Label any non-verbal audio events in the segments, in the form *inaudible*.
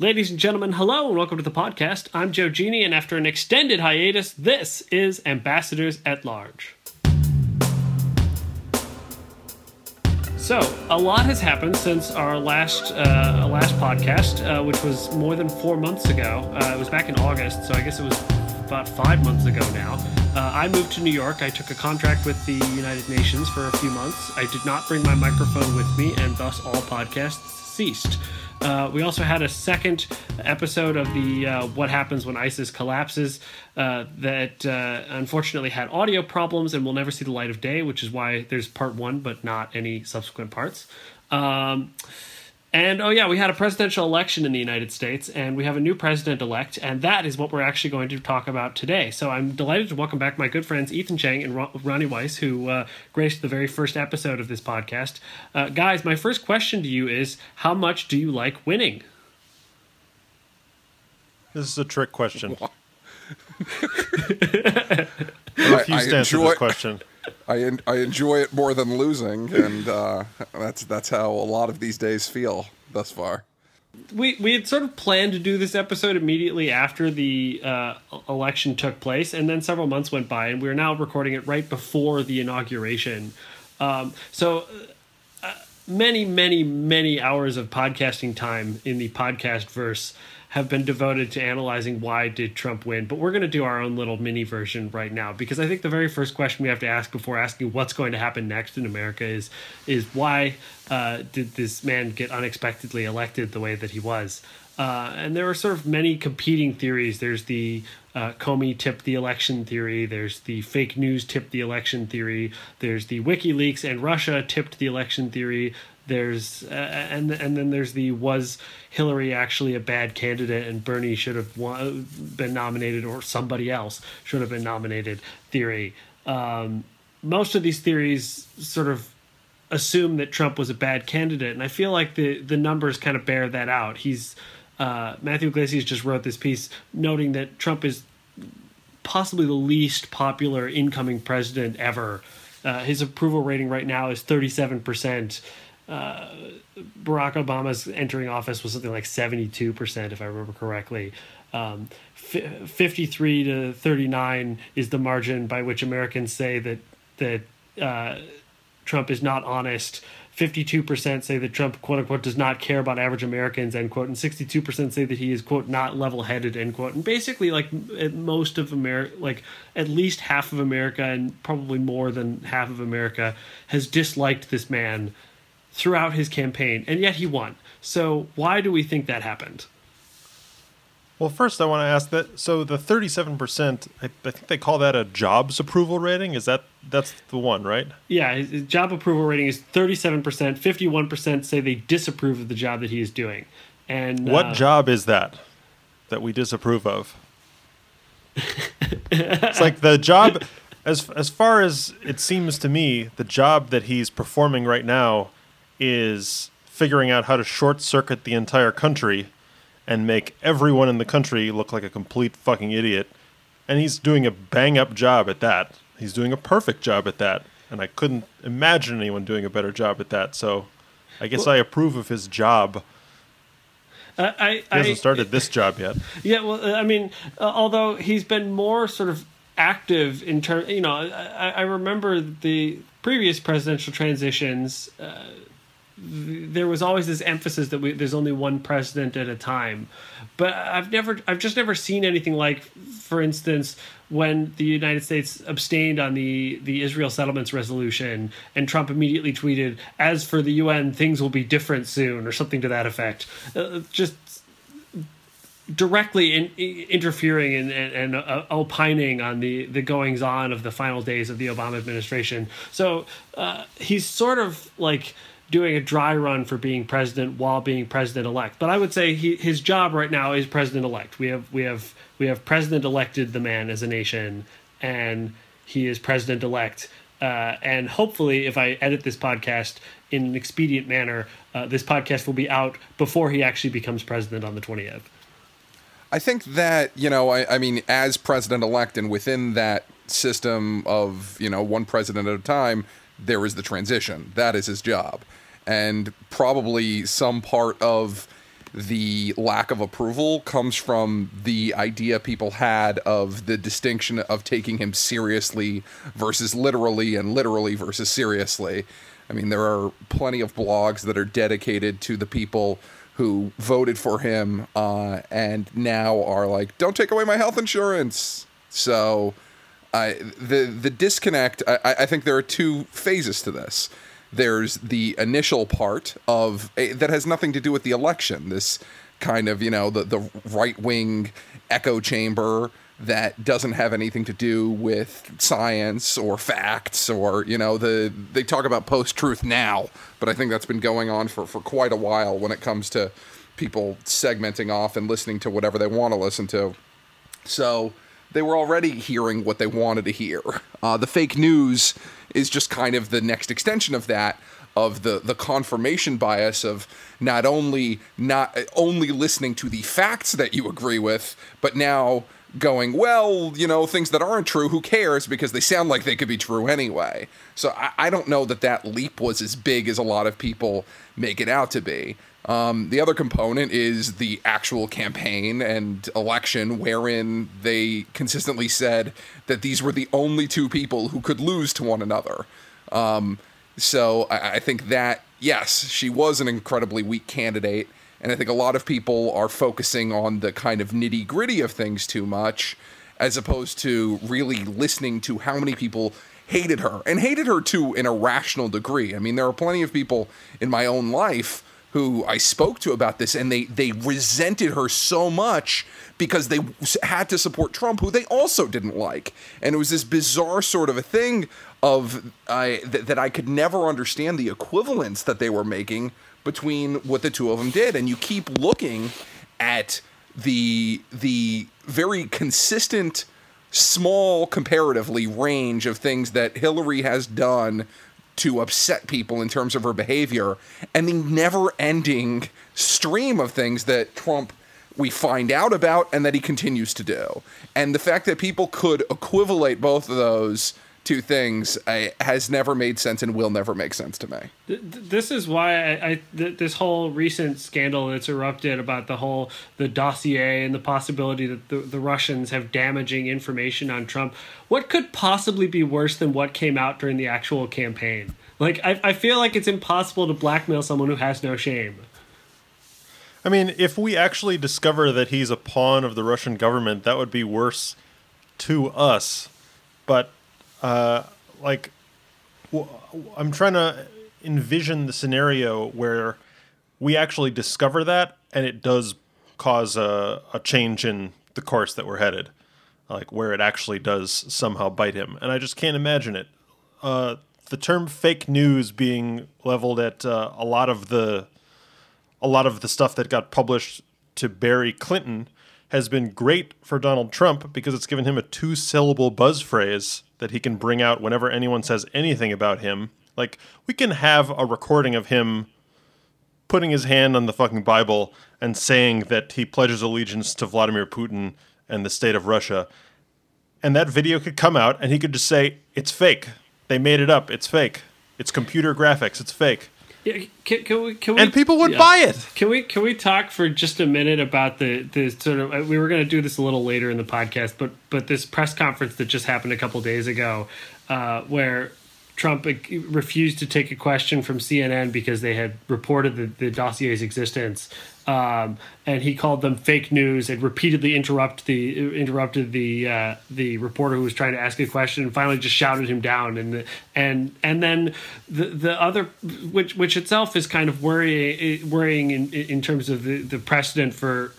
Ladies and gentlemen, hello and welcome to the podcast. I'm Joe Genie, and after an extended hiatus, this is Ambassadors at Large. So, a lot has happened since our last uh, last podcast, uh, which was more than four months ago. Uh, it was back in August, so I guess it was about five months ago now. Uh, I moved to New York. I took a contract with the United Nations for a few months. I did not bring my microphone with me, and thus all podcasts ceased. Uh, we also had a second episode of the uh, What Happens When ISIS Collapses uh, that uh, unfortunately had audio problems and will never see the light of day, which is why there's part one but not any subsequent parts. Um, and oh, yeah, we had a presidential election in the United States, and we have a new president elect, and that is what we're actually going to talk about today. So I'm delighted to welcome back my good friends Ethan Chang and Ronnie Weiss, who uh, graced the very first episode of this podcast. Uh, guys, my first question to you is how much do you like winning? This is a trick question. I, refuse I to answer this question. I I enjoy it more than losing, and uh, that's that's how a lot of these days feel thus far. We we had sort of planned to do this episode immediately after the uh, election took place, and then several months went by, and we are now recording it right before the inauguration. Um, so. Uh, many, many, many hours of podcasting time in the podcast verse have been devoted to analyzing why did Trump win. But we're going to do our own little mini version right now because I think the very first question we have to ask before asking what's going to happen next in America is is why uh, did this man get unexpectedly elected the way that he was? Uh, and there are sort of many competing theories. There's the uh, Comey tipped the election theory. There's the fake news tipped the election theory. There's the WikiLeaks and Russia tipped the election theory. There's uh, and and then there's the was Hillary actually a bad candidate and Bernie should have won, been nominated or somebody else should have been nominated theory. Um, most of these theories sort of assume that Trump was a bad candidate, and I feel like the the numbers kind of bear that out. He's uh, Matthew Yglesias just wrote this piece noting that Trump is possibly the least popular incoming president ever. Uh, his approval rating right now is 37% uh, Barack Obama's entering office was something like 72%, if I remember correctly. Um, f- 53 to 39 is the margin by which Americans say that, that uh, Trump is not honest. 52% say that Trump, quote unquote, does not care about average Americans, end quote, and 62% say that he is, quote, not level headed, end quote. And basically, like, most of America, like, at least half of America, and probably more than half of America, has disliked this man throughout his campaign, and yet he won. So why do we think that happened? Well, first I want to ask that. So the thirty-seven percent, I, I, think they call that a jobs approval rating. Is that that's the one, right? Yeah, his, job approval rating is thirty-seven percent. Fifty-one percent say they disapprove of the job that he is doing. And what uh, job is that that we disapprove of? it's like the job, as as far as it seems to me, the job that he's performing right now is figuring out how to short circuit the entire country and make everyone in the country look like a complete fucking idiot. And he's doing a bang up job at that. He's doing a perfect job at that. And I couldn't imagine anyone doing a better job at that. So I guess well, I approve of his job. Uh, I, he hasn't I, started this job yet. *laughs* Yeah, well, I mean, uh, although he's been more sort of active in terms, you know, I, I remember the previous presidential transitions. Uh, there was always this emphasis that we, there's only one president at a time but i've never i've just never seen anything like for instance when the united states abstained on the the israel settlements resolution and trump immediately tweeted as for the un things will be different soon or something to that effect uh, just directly in, interfering and, and, and uh, opining on the, the goings on of the final days of the Obama administration. So uh, he's sort of like doing a dry run for being president while being president elect. But I would say he, his job right now is president elect. We have we have we have president elected the man as a nation, and he is president elect. Uh, and hopefully, if I edit this podcast in an expedient manner, uh, this podcast will be out before he actually becomes president on the twentieth. I think that you know, I, I mean, as president elect, and within that system of you know one president at a time there is the transition. That is his job. And probably some part of the lack of approval comes from the idea people had of the distinction of taking him seriously versus literally and literally versus seriously. I mean, there are plenty of blogs that are dedicated to the people who voted for him uh, and now are like, don't take away my health insurance. So I the the disconnect. I, I think there are two phases to this. There's the initial part of eh, that has nothing to do with the election. This kind of you know the the right wing echo chamber that doesn't have anything to do with science or facts or you know the they talk about post truth now but i think that's been going on for for quite a while when it comes to people segmenting off and listening to whatever they want to listen to so they were already hearing what they wanted to hear. Uh, the fake news is just kind of the next extension of that, of the the confirmation bias of not only not only listening to the facts that you agree with, but now going, well, you know, things that aren't true, who cares? Because they sound like they could be true anyway. So I, I don't know that that leap was as big as a lot of people make it out to be. Um, the other component is the actual campaign and election, wherein they consistently said that these were the only two people who could lose to one another. Um, so I, I think that, yes, she was an incredibly weak candidate. And I think a lot of people are focusing on the kind of nitty gritty of things too much, as opposed to really listening to how many people hated her and hated her to an irrational degree. I mean, there are plenty of people in my own life who I spoke to about this, and they they resented her so much because they had to support Trump, who they also didn't like, and it was this bizarre sort of a thing of I th- that I could never understand the equivalence that they were making between what the two of them did, and you keep looking at the the very consistent small comparatively range of things that Hillary has done to upset people in terms of her behavior and the never ending stream of things that Trump we find out about and that he continues to do. And the fact that people could equivalate both of those two things uh, has never made sense and will never make sense to me. This is why I, I th- this whole recent scandal that's erupted about the whole the dossier and the possibility that the, the Russians have damaging information on Trump. What could possibly be worse than what came out during the actual campaign? Like I, I feel like it's impossible to blackmail someone who has no shame. I mean, if we actually discover that he's a pawn of the Russian government, that would be worse to us. But uh, like I'm trying to envision the scenario where we actually discover that and it does cause a, a change in the course that we're headed like where it actually does somehow bite him. And i just can't imagine it. Uh, the term fake news being leveled at uh, a lot of the a lot of the stuff that got published to Barry clinton has been great for donald trump because it's given him a two syllable buzz phrase that he can bring out whenever anyone says anything about him. Like we can have a recording of him putting his hand on the fucking Bible and saying that he pledges allegiance to Vladimir Putin and the state of Russia. And that video could come out and he could just say, It's fake. They made it up. It's fake. It's computer graphics. It's fake. Yeah, can, can, we, can we? And people would yeah. buy it. Can we? Can we talk for just a minute about the the sort of? Uh, we were going to do this a little later in the podcast, but but this press conference that just happened a couple days ago, uh, where Trump refused to take a question from CNN because they had reported the, the dossier's existence, um, and he called them fake news and repeatedly interrupt the interrupted the uh, the reporter who was trying to ask a question and finally just shouted him down. And and and then the the other which which itself is kind of worrying worrying in in terms of the the precedent for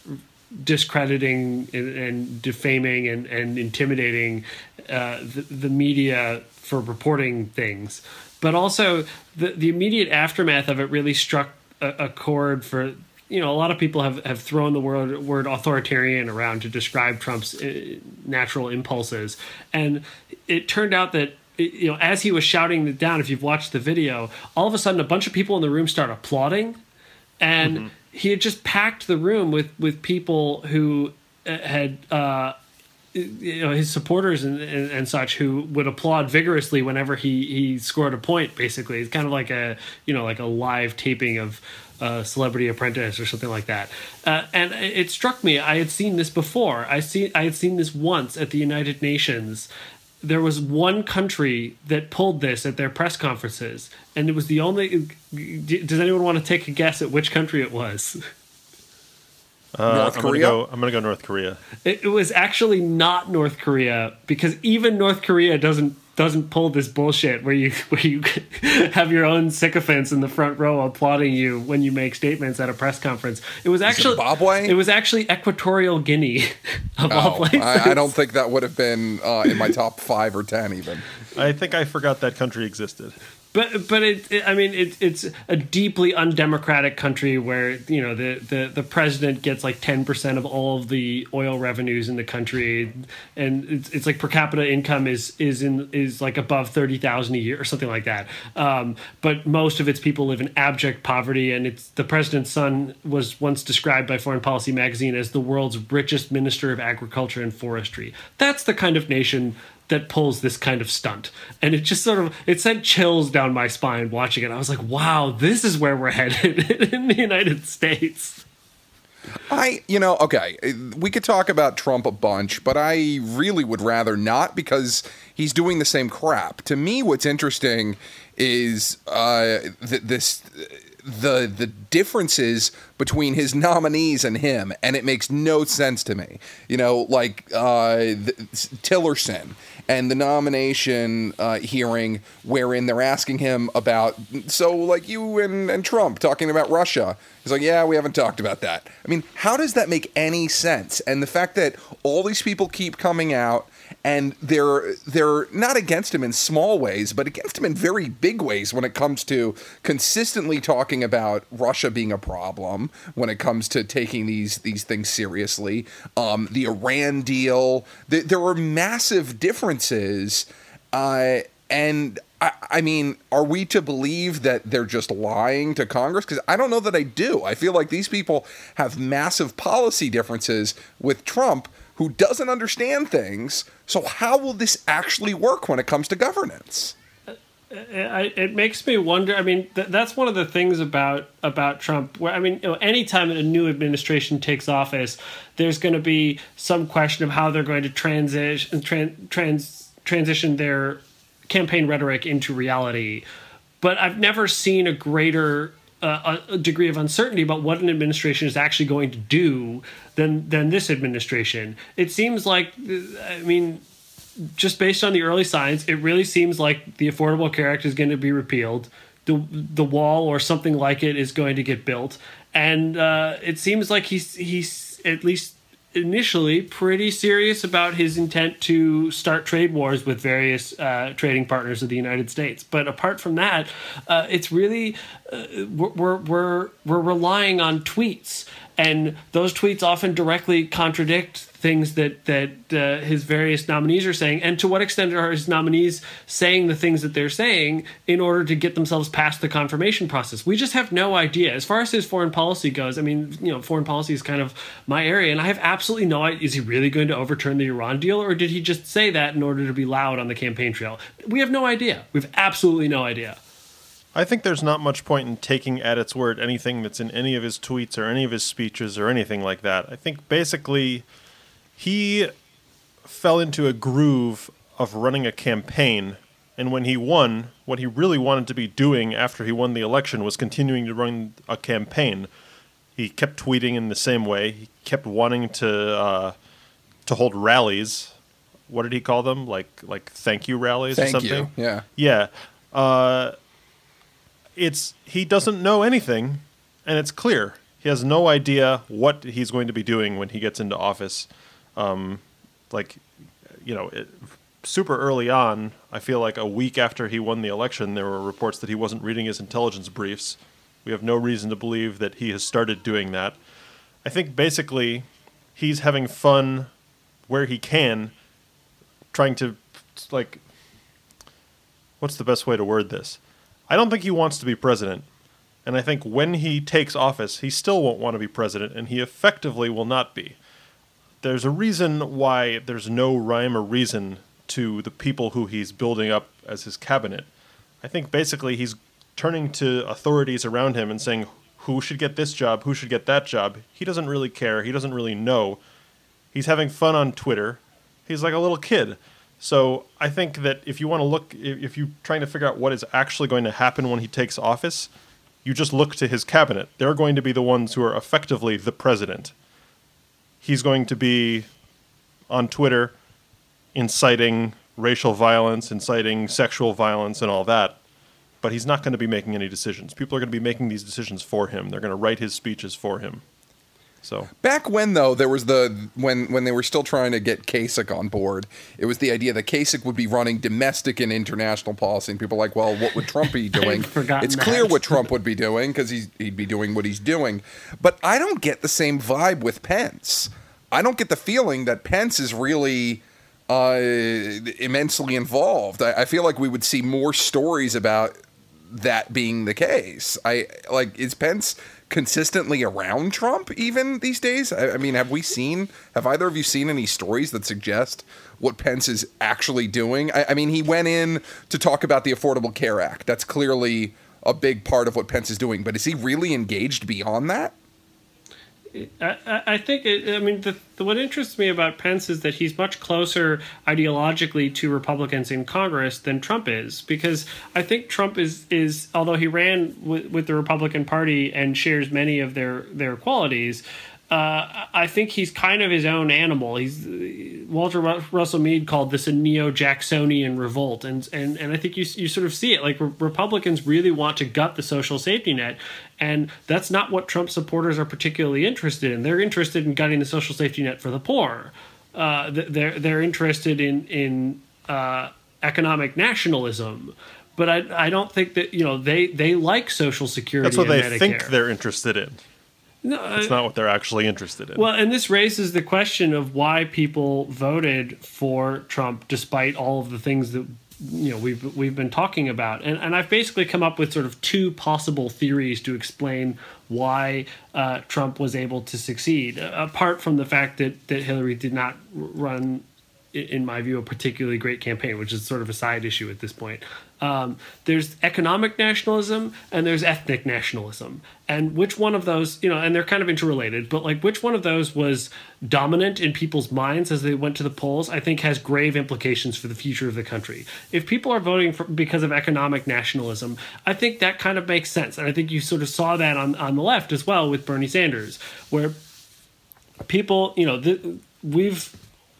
discrediting and, and defaming and, and intimidating uh, the, the media for reporting things, but also the the immediate aftermath of it really struck a, a chord for you know a lot of people have, have thrown the word word authoritarian around to describe Trump's uh, natural impulses, and it turned out that you know as he was shouting it down, if you've watched the video, all of a sudden a bunch of people in the room start applauding, and mm-hmm. he had just packed the room with with people who uh, had. Uh, you know his supporters and, and, and, such who would applaud vigorously whenever he he scored a point basically it's kind of like a you know like a live taping of uh, Celebrity Apprentice or something like that. Uh, and it struck me I had seen this before. I see I had seen this once at the United Nations. There was one country that pulled this at their press conferences, and it was the only. Does anyone want to take a guess at which country it was? *laughs* Uh, North I'm gonna Korea? go. I'm gonna go North Korea. It, it was actually not North Korea because even North Korea doesn't doesn't pull this bullshit where you *laughs* where you have your own sycophants in the front row applauding you when you make statements at a press conference. It was actually Zimbabwe? It was actually Equatorial Guinea *laughs* of all Oh, places. I, I don't think that would have been uh, in my top five or ten even. I think I forgot that country existed. But but it, it I mean it, it's a deeply undemocratic country where you know the, the, the president gets like ten percent of all of the oil revenues in the country, and it's, it's like per capita income is is in is like above thirty thousand a year or something like that. Um, but most of its people live in abject poverty, and it's the president's son was once described by Foreign Policy magazine as the world's richest minister of agriculture and forestry. That's the kind of nation that pulls this kind of stunt and it just sort of it sent chills down my spine watching it i was like wow this is where we're *laughs* headed in the united states I, you know, okay, we could talk about Trump a bunch, but I really would rather not because he's doing the same crap. To me, what's interesting is uh, th- this the the differences between his nominees and him, and it makes no sense to me. You know, like uh, the, Tillerson and the nomination uh, hearing wherein they're asking him about so like you and, and Trump talking about Russia. He's like, yeah, we haven't talked about that. I mean, how does that make any sense? And the fact that all these people keep coming out and they're they're not against him in small ways, but against him in very big ways when it comes to consistently talking about Russia being a problem, when it comes to taking these these things seriously, um, the Iran deal. Th- there are massive differences, uh, and I, I mean, are we to believe that they're just lying to Congress? Because I don't know that I do. I feel like these people have massive policy differences with Trump who doesn't understand things. So, how will this actually work when it comes to governance? It makes me wonder. I mean, th- that's one of the things about about Trump. Where I mean, you know, anytime a new administration takes office, there's going to be some question of how they're going to transition tran- trans transition their campaign rhetoric into reality. But I've never seen a greater uh, a degree of uncertainty about what an administration is actually going to do than than this administration. It seems like, I mean, just based on the early signs, it really seems like the Affordable Care Act is going to be repealed. The the wall or something like it is going to get built, and uh, it seems like he's he's at least initially pretty serious about his intent to start trade wars with various uh, trading partners of the United States. But apart from that, uh, it's really uh, we're, we're we're relying on tweets, and those tweets often directly contradict things that that uh, his various nominees are saying, and to what extent are his nominees saying the things that they're saying in order to get themselves past the confirmation process? We just have no idea. As far as his foreign policy goes, I mean, you know, foreign policy is kind of my area, and I have absolutely no idea. Is he really going to overturn the Iran deal, or did he just say that in order to be loud on the campaign trail? We have no idea. We have absolutely no idea. I think there's not much point in taking at its word anything that's in any of his tweets or any of his speeches or anything like that. I think basically he fell into a groove of running a campaign, and when he won, what he really wanted to be doing after he won the election was continuing to run a campaign. He kept tweeting in the same way. He kept wanting to uh, to hold rallies. What did he call them? Like like thank you rallies or Thank something? you. Yeah. Yeah. Uh, it's he doesn't know anything, and it's clear he has no idea what he's going to be doing when he gets into office. Um, like, you know, it, super early on, I feel like a week after he won the election, there were reports that he wasn't reading his intelligence briefs. We have no reason to believe that he has started doing that. I think basically he's having fun where he can, trying to like what's the best way to word this? I don't think he wants to be president. And I think when he takes office, he still won't want to be president, and he effectively will not be. There's a reason why there's no rhyme or reason to the people who he's building up as his cabinet. I think basically he's turning to authorities around him and saying, who should get this job, who should get that job. He doesn't really care. He doesn't really know. He's having fun on Twitter. He's like a little kid. So I think that if you want to look, if you're trying to figure out what is actually going to happen when he takes office, you just look to his cabinet. They're going to be the ones who are effectively the president. He's going to be on Twitter inciting racial violence, inciting sexual violence, and all that. But he's not going to be making any decisions. People are going to be making these decisions for him. They're going to write his speeches for him. So Back when though, there was the when when they were still trying to get Kasich on board, it was the idea that Kasich would be running domestic and international policy, and people were like, well, what would Trump be *laughs* doing? it's that. clear what Trump would be doing because he'd be doing what he's doing. But I don't get the same vibe with Pence. I don't get the feeling that Pence is really uh, immensely involved. I, I feel like we would see more stories about that being the case. I like is Pence consistently around Trump even these days? I, I mean, have we seen? Have either of you seen any stories that suggest what Pence is actually doing? I, I mean, he went in to talk about the Affordable Care Act. That's clearly a big part of what Pence is doing. But is he really engaged beyond that? I, I think it, I mean the, the what interests me about Pence is that he's much closer ideologically to Republicans in Congress than Trump is because I think Trump is is although he ran with, with the Republican Party and shares many of their their qualities. Uh, I think he's kind of his own animal. He's Walter Ru- Russell Mead called this a neo-Jacksonian revolt, and and and I think you you sort of see it. Like re- Republicans really want to gut the social safety net, and that's not what Trump supporters are particularly interested in. They're interested in gutting the social safety net for the poor. Uh, th- they're they're interested in in uh, economic nationalism. But I, I don't think that you know they, they like social security. that's what they Medicare. think they're interested in. No, uh, It's not what they're actually interested in. well, and this raises the question of why people voted for Trump despite all of the things that you know we've we've been talking about. And and I've basically come up with sort of two possible theories to explain why uh, Trump was able to succeed, apart from the fact that that Hillary did not run in my view, a particularly great campaign, which is sort of a side issue at this point. Um, there's economic nationalism and there's ethnic nationalism. And which one of those, you know, and they're kind of interrelated, but like which one of those was dominant in people's minds as they went to the polls, I think has grave implications for the future of the country. If people are voting for, because of economic nationalism, I think that kind of makes sense. And I think you sort of saw that on, on the left as well with Bernie Sanders, where people, you know, th- we've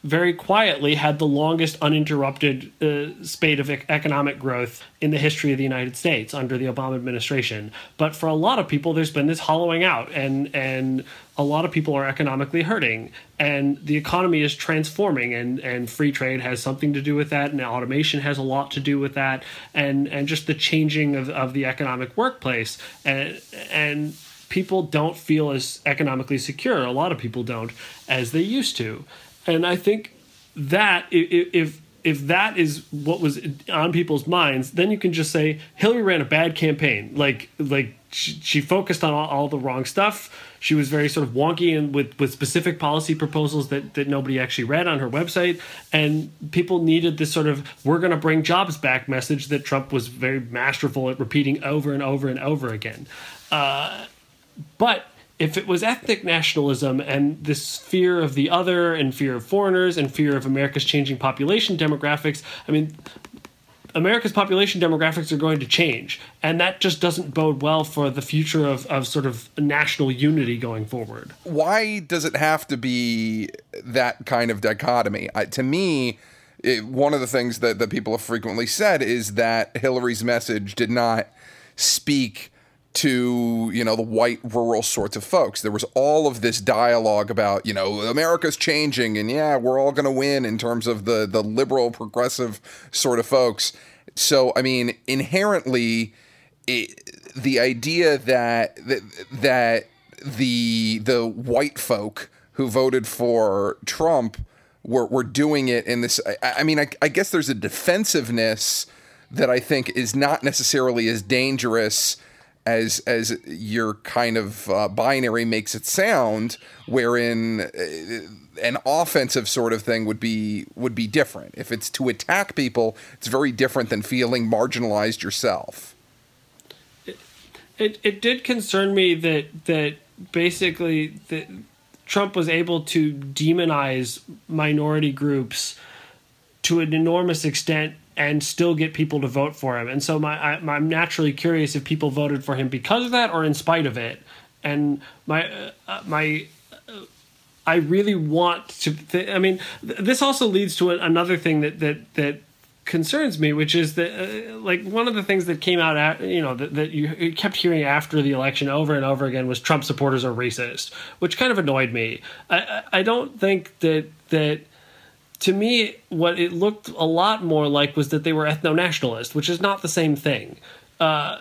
very quietly had the longest uninterrupted uh, spate of ec- economic growth in the history of the United States under the Obama administration. But for a lot of people, there's been this hollowing out, and and a lot of people are economically hurting, and the economy is transforming, and and free trade has something to do with that, and automation has a lot to do with that, and and just the changing of, of the economic workplace, and and people don't feel as economically secure. A lot of people don't as they used to, and I think that if if that is what was on people's minds, then you can just say Hillary ran a bad campaign. Like like she, she focused on all, all the wrong stuff. She was very sort of wonky and with with specific policy proposals that that nobody actually read on her website, and people needed this sort of "we're going to bring jobs back" message that Trump was very masterful at repeating over and over and over again. Uh, but if it was ethnic nationalism and this fear of the other and fear of foreigners and fear of America's changing population demographics, I mean, America's population demographics are going to change. And that just doesn't bode well for the future of, of sort of national unity going forward. why does it have to be that kind of dichotomy? I, to me, it, one of the things that, that people have frequently said is that Hillary's message did not speak to you know the white rural sorts of folks there was all of this dialogue about you know america's changing and yeah we're all going to win in terms of the the liberal progressive sort of folks so i mean inherently it, the idea that that, the the white folk who voted for Trump were were doing it in this. I, I mean, I, I guess there's a defensiveness that I think is not necessarily as dangerous as as your kind of uh, binary makes it sound, wherein uh, an offensive sort of thing would be would be different. If it's to attack people, it's very different than feeling marginalized yourself. it it did concern me that that basically that Trump was able to demonize minority groups to an enormous extent and still get people to vote for him. And so my I, am naturally curious if people voted for him because of that or in spite of it. And my uh, my uh, I really want to. Th- I mean, th- this also leads to a, another thing that that that concerns me, which is that uh, like one of the things that came out at you know that, that you, you, kept hearing after the election over and over again was Trump supporters are racist, which kind of annoyed me. I I don't think that that to me what it looked a lot more like was that they were ethno nationalist, which is not the same thing. Uh,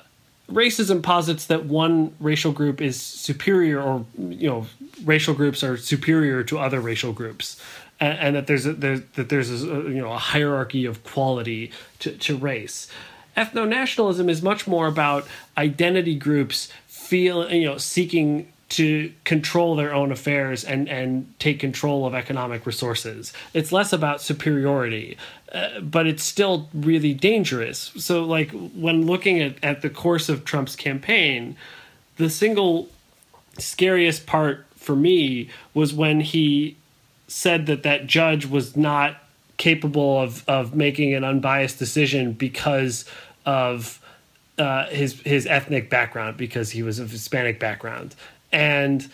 racism posits that one racial group is superior or you know racial groups are superior to other racial groups and, and that there's a, there's that there's a, you know a hierarchy of quality to, to race. Ethno nationalism is much more about identity groups feel you know seeking to control their own affairs and and take control of economic resources. It's less about superiority, uh, but it's still really dangerous. So like when looking at, at the course of Trump's campaign, the single scariest part for me was when he said that that judge was not capable of of making an unbiased decision because of uh, his his ethnic background because he was of Hispanic background and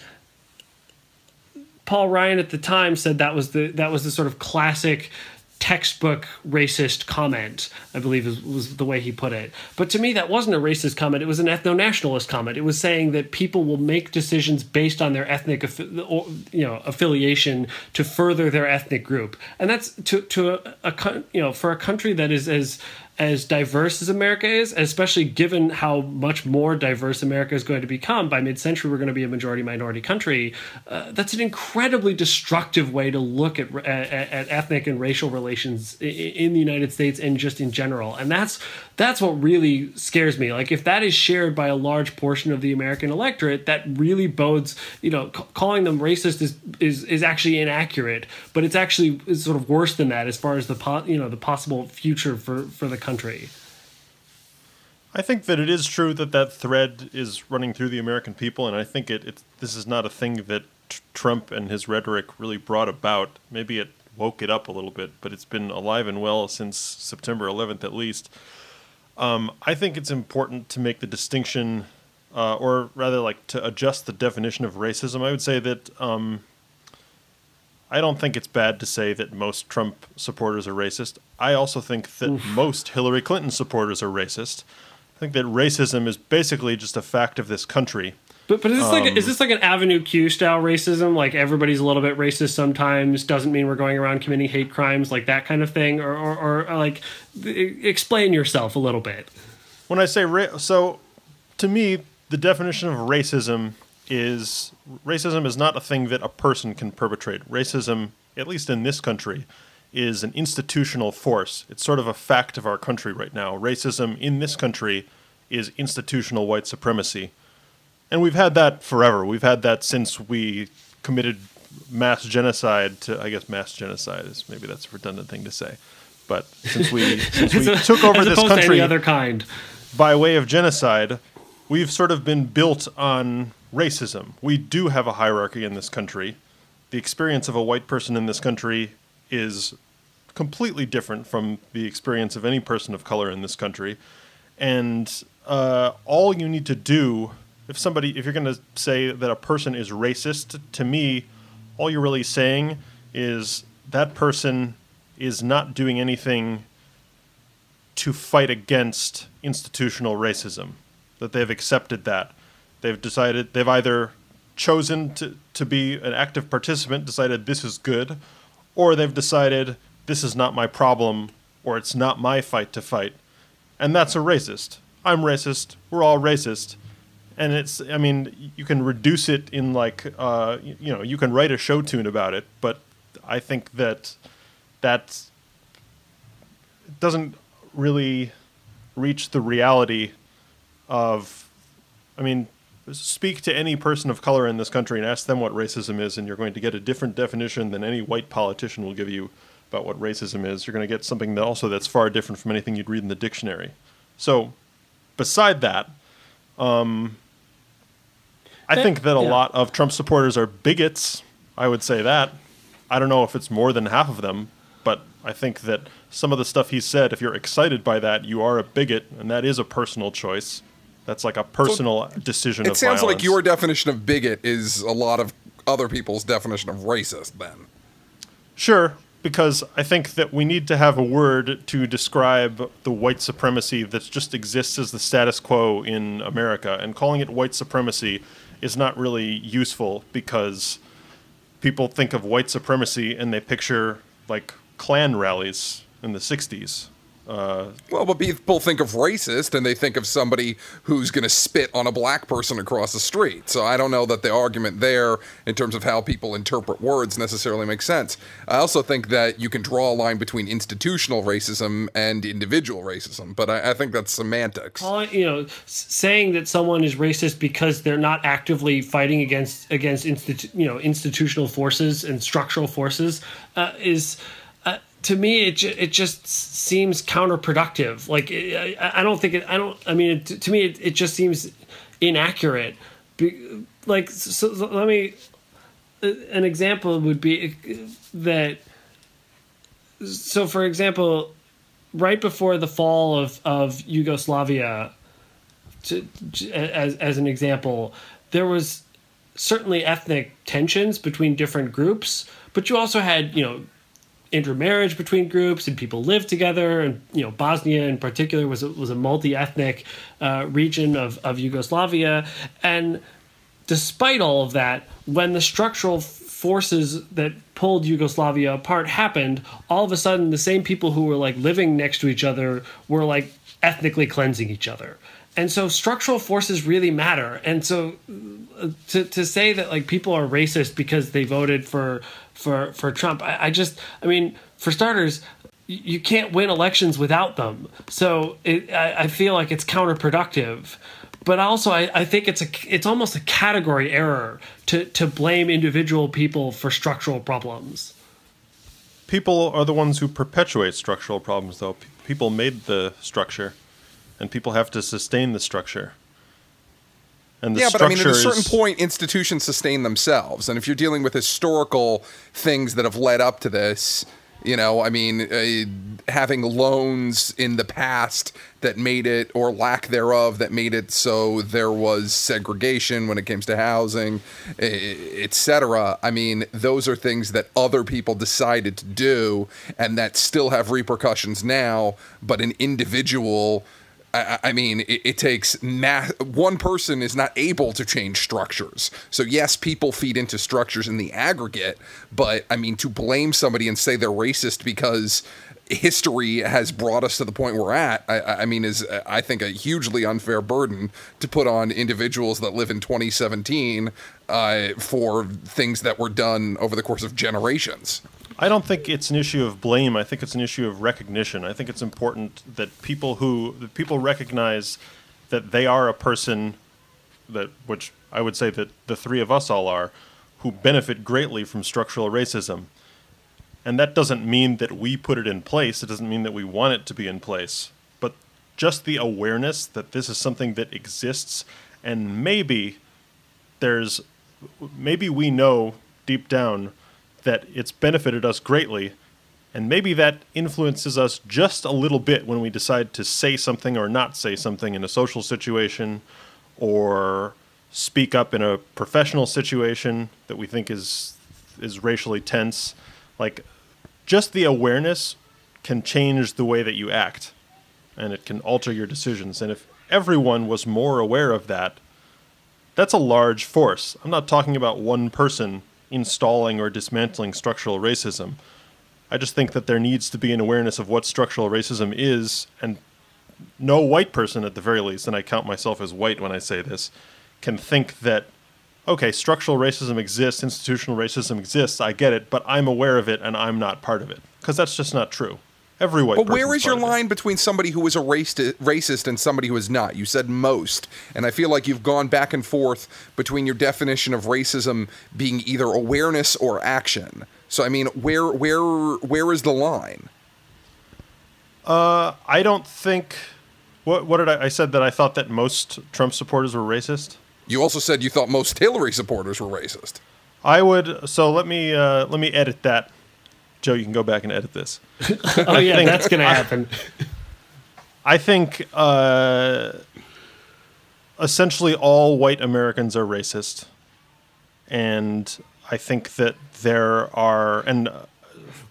Paul Ryan at the time said that was the that was the sort of classic textbook racist comment, I believe was, was the way he put it. But to me, that wasn't a racist comment. It was an ethno nationalist comment. It was saying that people will make decisions based on their ethnic, you know, affiliation to further their ethnic group, and that's to to a, a you know for a country that is as as diverse as America is, especially given how much more diverse America is going to become by mid-century, we're going to be a majority minority country. Uh, that's an incredibly destructive way to look at, at, at ethnic and racial relations in the United States and just in general. And that's that's what really scares me. Like if that is shared by a large portion of the American electorate, that really bodes. You know, c- calling them racist is is is actually inaccurate, but it's actually is sort of worse than that as far as the po- you know the possible future for for the country. I think that it is true that that thread is running through the American people, and I think it, it this is not a thing that t- Trump and his rhetoric really brought about. Maybe it woke it up a little bit, but it's been alive and well since September 11th at least. Um, I think it's important to make the distinction, uh, or rather, like to adjust the definition of racism. I would say that um, I don't think it's bad to say that most Trump supporters are racist. I also think that Oof. most Hillary Clinton supporters are racist. I think that racism is basically just a fact of this country. But but is this um, like is this like an Avenue Q style racism? Like everybody's a little bit racist sometimes. Doesn't mean we're going around committing hate crimes, like that kind of thing, or or, or, or like explain yourself a little bit. When I say ra- so, to me, the definition of racism is racism is not a thing that a person can perpetrate. Racism, at least in this country, is an institutional force. It's sort of a fact of our country right now. Racism in this country is institutional white supremacy and we've had that forever. We've had that since we committed mass genocide to I guess mass genocide is maybe that's a redundant thing to say. But since we *laughs* since we took over this country other kind by way of genocide, we've sort of been built on racism. We do have a hierarchy in this country. The experience of a white person in this country is completely different from the experience of any person of color in this country. And uh, all you need to do if somebody if you're going to say that a person is racist to me all you're really saying is that person is not doing anything to fight against institutional racism that they've accepted that. They've decided they've either chosen to, to be an active participant decided this is good or they've decided this is not my problem or it's not my fight to fight. And that's a racist. I'm racist. We're all racist and it's i mean you can reduce it in like uh, you know you can write a show tune about it but i think that that doesn't really reach the reality of i mean speak to any person of color in this country and ask them what racism is and you're going to get a different definition than any white politician will give you about what racism is. You're going to get something that also that's far different from anything you'd read in the dictionary. So beside that I think that a Yeah. lot of Trump supporters are bigots. I would say that. I don't know if it's more than half of them, but I think that some of the stuff he said, if you're excited by that, you are a bigot, and that is a personal choice. That's like a personal decision It of sounds like your definition of bigot is a lot of other people's definition of racist. Then Sure, because I think that we need to have a word to describe the white supremacy that just exists as the status quo in America, and calling it white supremacy is not really useful because people think of white supremacy and they picture like Klan rallies in the 60s. Well, but people think of racist and they think of somebody who's going to spit on a black person across the street. So I don't know that the argument there, in terms of how people interpret words, necessarily makes sense. I also think that you can draw a line between institutional racism and individual racism, but I, I think that's semantics. You know, saying that someone is racist because they're not actively fighting against against institu- you know institutional forces and structural forces uh, is. Uh, to me, it it just seems counterproductive. Like I, I don't think it. I don't. I mean, it, to me, it, it just seems inaccurate. Be, like, so, so let me. uh, An example would be that. So, for example, right before the fall of, of Yugoslavia, to- as, as an example, there was certainly ethnic tensions between different groups, but you also had, you know, intermarriage between groups and people lived together. And, you know, Bosnia in particular was a, was a multi ethnic uh, region of, of Yugoslavia. And despite all of that, when the structural forces that pulled Yugoslavia apart happened, all of a sudden the same people who were like living next to each other were like ethnically cleansing each other. And so structural forces really matter. And so uh, to, to say that like people are racist because they voted for for for Trump, I, I just I mean, for starters, you can't win elections without them. So it, I, I feel like it's counterproductive. But also, I, I think it's a it's almost a category error to to blame individual people for structural problems. People are the ones who perpetuate structural problems, though. People made the structure, and people have to sustain the structure. And the yeah, but I mean, at a certain is- point, institutions sustain themselves, and if you're dealing with historical things that have led up to this, you know, I mean, uh, having loans in the past that made it, or lack thereof, that made it so there was segregation when it came to housing, etc. I mean, those are things that other people decided to do, and that still have repercussions now. But an individual I, I mean, it, it takes ma- one person is not able to change structures. So yes, people feed into structures in the aggregate, but I mean, to blame somebody and say they're racist because history has brought us to the point we're at, I, I mean, is I think a hugely unfair burden to put on individuals that live in 2017 uh, for things that were done over the course of generations. I don't think it's an issue of blame. I think it's an issue of recognition. I think it's important that people who that people recognize that they are a person that which I would say that the three of us all are who benefit greatly from structural racism. And that doesn't mean that we put it in place. It doesn't mean that we want it to be in place. But just the awareness that this is something that exists and maybe there's maybe we know deep down that it's benefited us greatly and maybe that influences us just a little bit when we decide to say something or not say something in a social situation or speak up in a professional situation that we think is is racially tense like just the awareness can change the way that you act and it can alter your decisions and if everyone was more aware of that that's a large force. I'm not talking about one person installing or dismantling structural racism. I just think that there needs to be an awareness of what structural racism is, and no white person, at the very least, and I count myself as white when I say this, can think that, okay, structural racism exists, institutional racism exists, I get it, but I'm aware of it and I'm not part of it. Because that's just not true. Every white But where is your line between somebody who is a racist, racist and somebody who is not? You said most, and I feel like you've gone back and forth between your definition of racism being either awareness or action. So I mean, where where where is the line? I don't think What what did I, I said that I thought that most Trump supporters were racist? You also said you thought most Hillary supporters were racist. I would. So let me uh, let me edit that. Joe, you can go back and edit this. *laughs* Oh yeah, think- that's gonna happen. I think uh, essentially all white Americans are racist, and I think that there are and uh,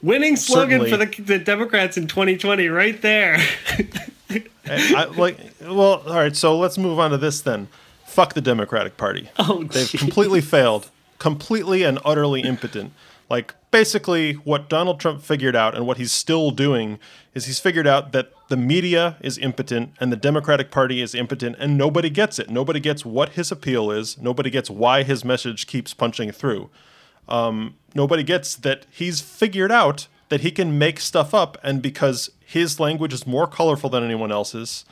Winning slogan for the, the Democrats in 2020, right there. *laughs* I, like well, all right. So let's move on to this then. Fuck the Democratic Party. Oh, They've gee. completely failed, completely and utterly impotent. Like basically, what Donald Trump figured out and what he's still doing is he's figured out that the media is impotent and the Democratic Party is impotent, and nobody gets it. Nobody gets what his appeal is. Nobody gets why his message keeps punching through. Um, nobody gets that he's figured out that he can make stuff up, and because his language is more colorful than anyone else's,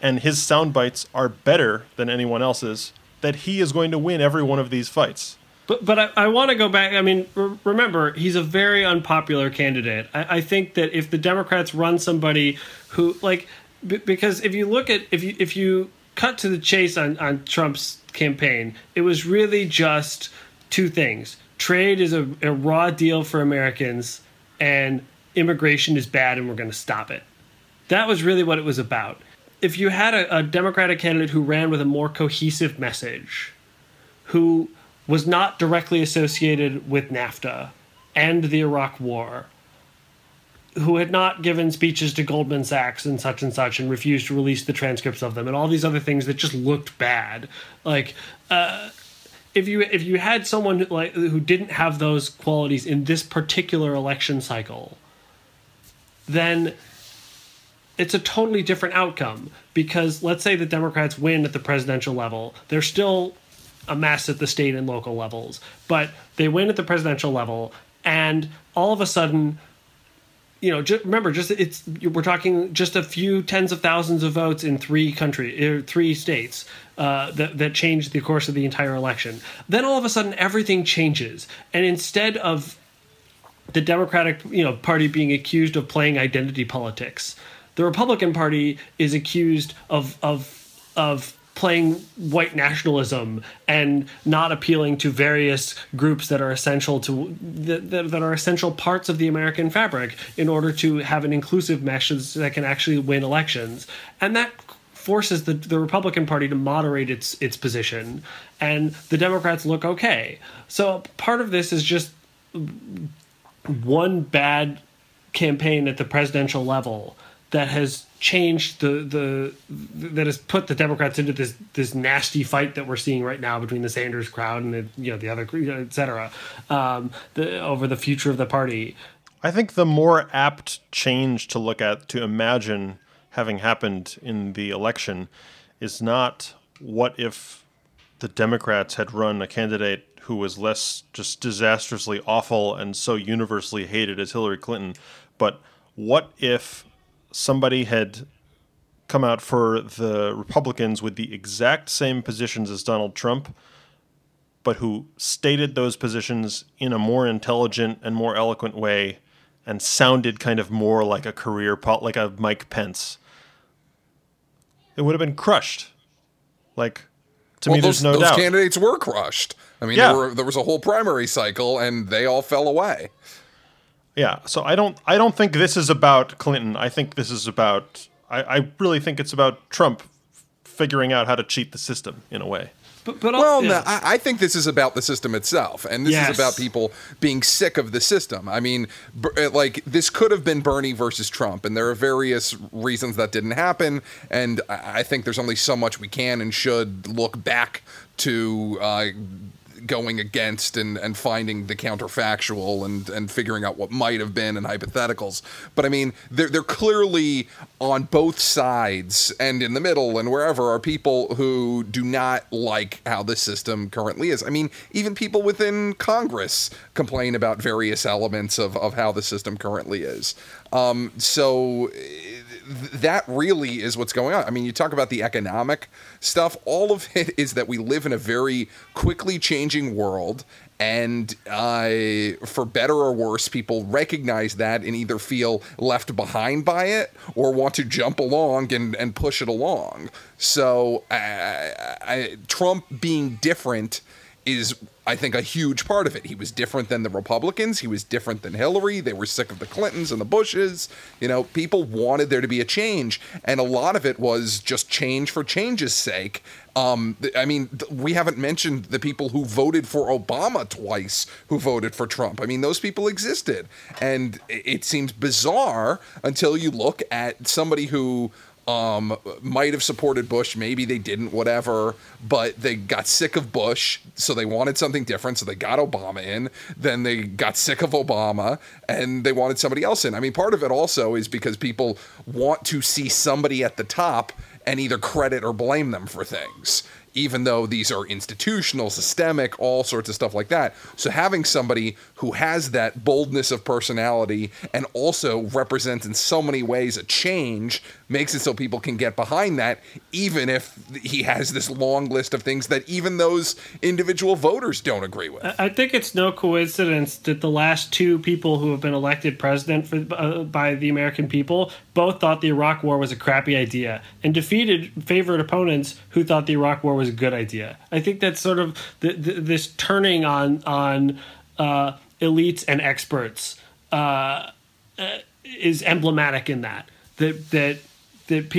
and his sound bites are better than anyone else's, that he is going to win every one of these fights. But but I, I want to go back. I mean, re- remember he's a very unpopular candidate. I, I think that if the Democrats run somebody who like, b- because if you look at if you if you cut to the chase on on Trump's campaign, it was really just two things: trade is a, a raw deal for Americans, and immigration is bad, and we're going to stop it. That was really what it was about. If you had a, a Democratic candidate who ran with a more cohesive message, who was not directly associated with NAFTA and the Iraq War, who had not given speeches to Goldman Sachs and such and such and refused to release the transcripts of them and all these other things that just looked bad. Like, uh, if you if you had someone who, like who didn't have those qualities in this particular election cycle, then it's a totally different outcome because let's say the Democrats win at the presidential level, they're still a mess at the state and local levels, but they win at the presidential level, and all of a sudden, you know, just, remember, just it's we're talking just a few tens of thousands of votes in three country, er, three states uh, that that changed the course of the entire election. Then all of a sudden, everything changes, and instead of the Democratic you know party being accused of playing identity politics. The Republican Party is accused of of of playing white nationalism and not appealing to various groups that are essential to that, that, are essential parts of the American fabric in order to have an inclusive message that can actually win elections. And that forces the, the Republican Party to moderate its its position and the Democrats look okay. So part of this is just one bad campaign at the presidential level that has changed the the that has put the Democrats into this this nasty fight that we're seeing right now between the Sanders crowd and the you know the other et cetera um, the, over the future of the party. I think the more apt change to look at, to imagine having happened in the election, is not what if the Democrats had run a candidate who was less just disastrously awful and so universally hated as Hillary Clinton, but what if somebody had come out for the Republicans with the exact same positions as Donald Trump, but who stated those positions in a more intelligent and more eloquent way and sounded kind of more like a career like a Mike Pence. It would have been crushed. Like to me well, there's those, no those doubt. candidates were crushed. I mean, Yeah. there, were, there was a whole primary cycle, and they all fell away. Yeah, so I don't I don't think this is about Clinton. I think this is about I, I really think it's about Trump figuring out how to cheat the system in a way. But but Well, yeah. no, I, I think this is about the system itself, and this Yes. is about people being sick of the system. I mean, b- uh, like this could have been Bernie versus Trump, and there are various reasons that didn't happen. And I I think there's only so much we can and should look back to. Uh, going against and, and finding the counterfactual and, and figuring out what might have been and hypotheticals. But I mean, they're, they're clearly on both sides and in the middle and wherever are people who do not like how the system currently is. I mean, even people within Congress complain about various elements of, of how the system currently is. Um, so th- that really is what's going on. I mean, you talk about the economic stuff, all of it is that we live in a very quickly changing world. And uh, for better or worse, people recognize that and either feel left behind by it or want to jump along and, and push it along. So, uh, I, Trump being different is I think a huge part of it. He was different than the Republicans. He was different than Hillary. They were sick of the Clintons and the Bushes. You know, people wanted there to be a change, and a lot of it was just change for change's sake. Um, I mean, we haven't mentioned the people who voted for Obama twice, who voted for Trump. I mean, those people existed, and it seems bizarre until you look at somebody who um, might have supported Bush, maybe they didn't, whatever, but they got sick of Bush, so they wanted something different, so they got Obama in. Then they got sick of Obama and they wanted somebody else in. I mean, part of it also is because people want to see somebody at the top and either credit or blame them for things even though these are institutional, systemic, all sorts of stuff like that. So having somebody who has that boldness of personality and also represents in so many ways a change makes it so people can get behind that, even if he has this long list of things that even those individual voters don't agree with. I think it's no coincidence that the last two people who have been elected president for, uh, by the American people both thought the Iraq War was a crappy idea and defeated favorite opponents who thought the Iraq War was a good idea. I think that's sort of the, the, this turning on on uh, elites and experts uh, uh is emblematic in that that that that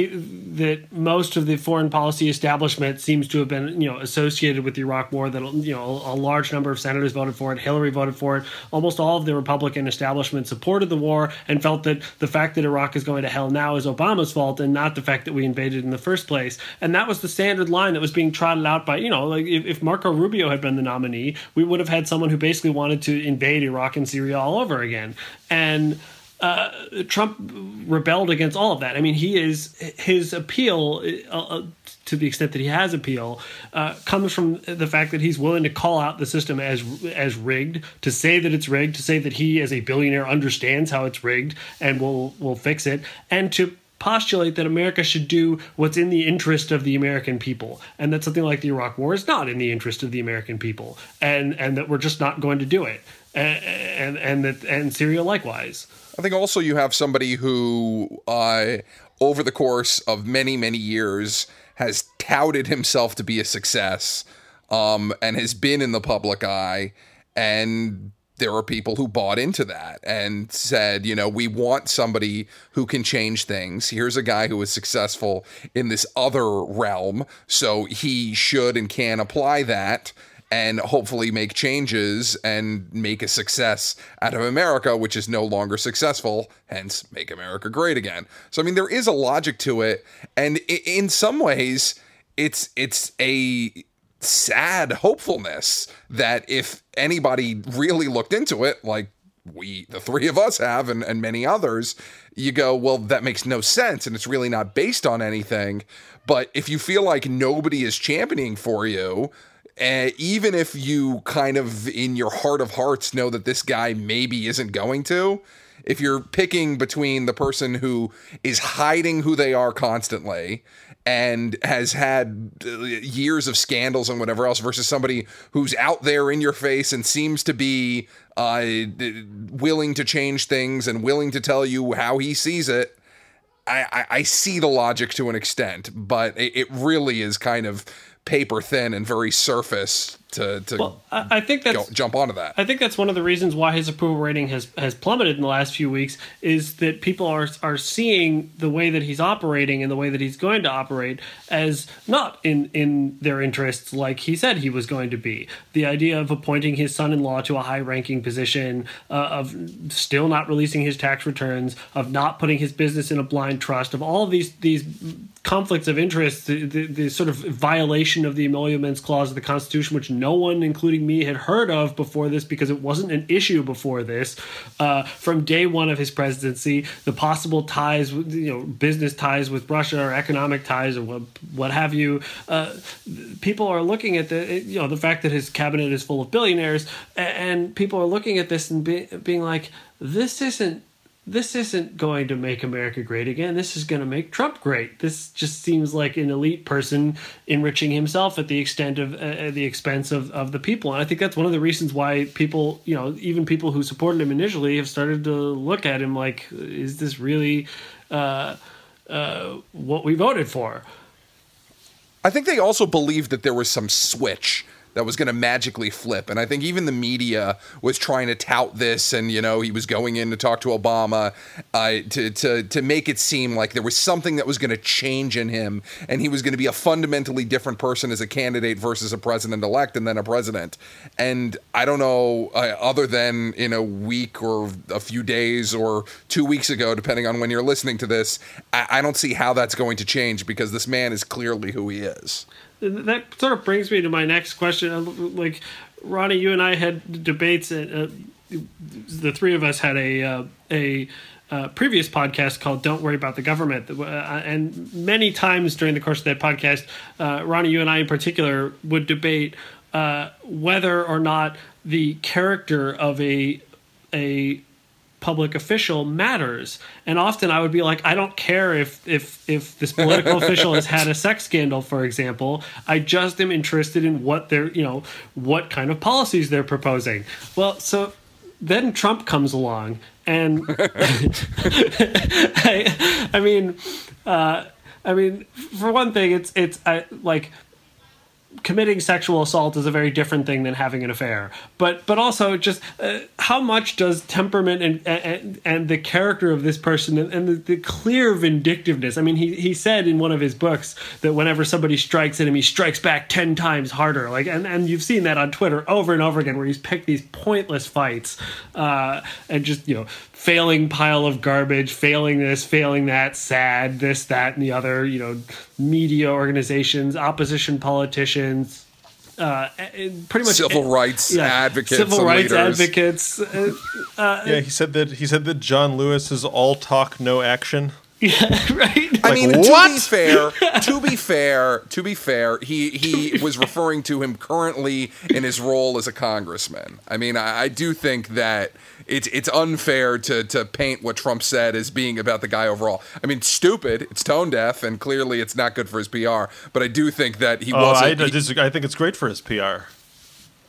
that most of the foreign policy establishment seems to have been you know associated with the Iraq War. That you know a large number of senators voted for it. Hillary voted for it. Almost all of the Republican establishment supported the war and felt that the fact that Iraq is going to hell now is Obama's fault and not the fact that we invaded in the first place. And that was the standard line that was being trotted out by you know like if, if Marco Rubio had been the nominee, we would have had someone who basically wanted to invade Iraq and Syria all over again. And uh, Trump rebelled against all of that. I mean, he is his appeal, uh, uh, to the extent that he has appeal, uh, comes from the fact that he's willing to call out the system as as rigged, to say that it's rigged, to say that he, as a billionaire, understands how it's rigged and will will fix it, and to postulate that America should do what's in the interest of the American people, and that something like the Iraq War is not in the interest of the American people, and and that we're just not going to do it, and and, and that and Syria likewise. I think also you have somebody who, uh, over the course of many, many years, has touted himself to be a success um, and has been in the public eye. And there are people who bought into that and said, you know, we want somebody who can change things. Here's a guy who was successful in this other realm, so he should and can apply that and hopefully make changes and make a success out of America, which is no longer successful, hence make America great again. So I mean there is a logic to it and in some ways it's it's a sad hopefulness that if anybody really looked into it like we the three of us have and, and many others you go well that makes no sense and it's really not based on anything but if you feel like nobody is championing for you uh, even if you kind of in your heart of hearts know that this guy maybe isn't going to, if you're picking between the person who is hiding who they are constantly and has had uh, years of scandals and whatever else versus somebody who's out there in your face and seems to be uh, willing to change things and willing to tell you how he sees it. I, I, see the logic to an extent, but it, it really is kind of paper thin and very surface to, to well, I think that's go, jump onto that. I think that's one of the reasons why his approval rating has has plummeted in the last few weeks is that people are are seeing the way that he's operating and the way that he's going to operate as not in in their interests like he said he was going to be. The idea of appointing his son-in-law to a high-ranking position, uh, of still not releasing his tax returns, of not putting his business in a blind trust, of all of these these conflicts of interest, the, the, the sort of violation of the emoluments clause of the Constitution, which no one, including me, had heard of before this because it wasn't an issue before this. Uh, from day one of his presidency, the possible ties, you know, business ties with Russia or economic ties or what, what have you. Uh, people are looking at the, you know, the fact that his cabinet is full of billionaires, and people are looking at this and be, being like, this isn't this isn't going to make America great again. This is going to make Trump great. This just seems like an elite person enriching himself at the extent of uh, the expense of, of the people. And I think that's one of the reasons why people, you know, even people who supported him initially have started to look at him like, is this really uh, uh, what we voted for? I think they also believed that there was some switch that was going to magically flip. And I think even the media was trying to tout this, and you know he was going in to talk to Obama uh, to to to make it seem like there was something that was going to change in him, and he was going to be a fundamentally different person as a candidate versus a president elect, and then a president. And I don't know, uh, other than in a week or a few days or two weeks ago, depending on when you're listening to this, I, I don't see how that's going to change because this man is clearly who he is that sort of brings me to my next question. Like, Ronnie, you and I had debates. At, uh, the three of us had a uh, a uh, previous podcast called "Don't Worry About the Government," uh, and many times during the course of that podcast, uh, Ronnie, you and I in particular would debate uh, whether or not the character of a a public official matters. And often i would be like i don't care if if if this political *laughs* official has had a sex scandal for example. I just am interested in what they're you know what kind of policies they're proposing. Well so then trump comes along and *laughs* I, I mean uh i mean for one thing it's it's I, like committing sexual assault is a very different thing than having an affair. But but also just uh, how much does temperament and, and and the character of this person and, and the, the, clear vindictiveness i mean he he said in one of his books that whenever somebody strikes at him he strikes back 10 times harder. Like and and you've seen that on twitter over and over again where he's picked these pointless fights uh, and just you know failing pile of garbage, failing this, failing that, sad, this, that, and the other, you know, media organizations, opposition politicians, uh, pretty much civil rights yeah, advocates, civil rights leaders. advocates. Uh, uh, yeah, he said that he said that John Lewis is all talk, no action. *laughs* Yeah, right. I mean, what? to be fair, *laughs* to be fair, to be fair, he he was referring to him currently in his role as a congressman. I mean, I, I do think that it's it's unfair to to paint what Trump said as being about the guy overall. I mean, stupid. It's tone deaf, and clearly it's not good for his PR. But I do think that he oh, wasn't. I, he, I think it's great for his PR.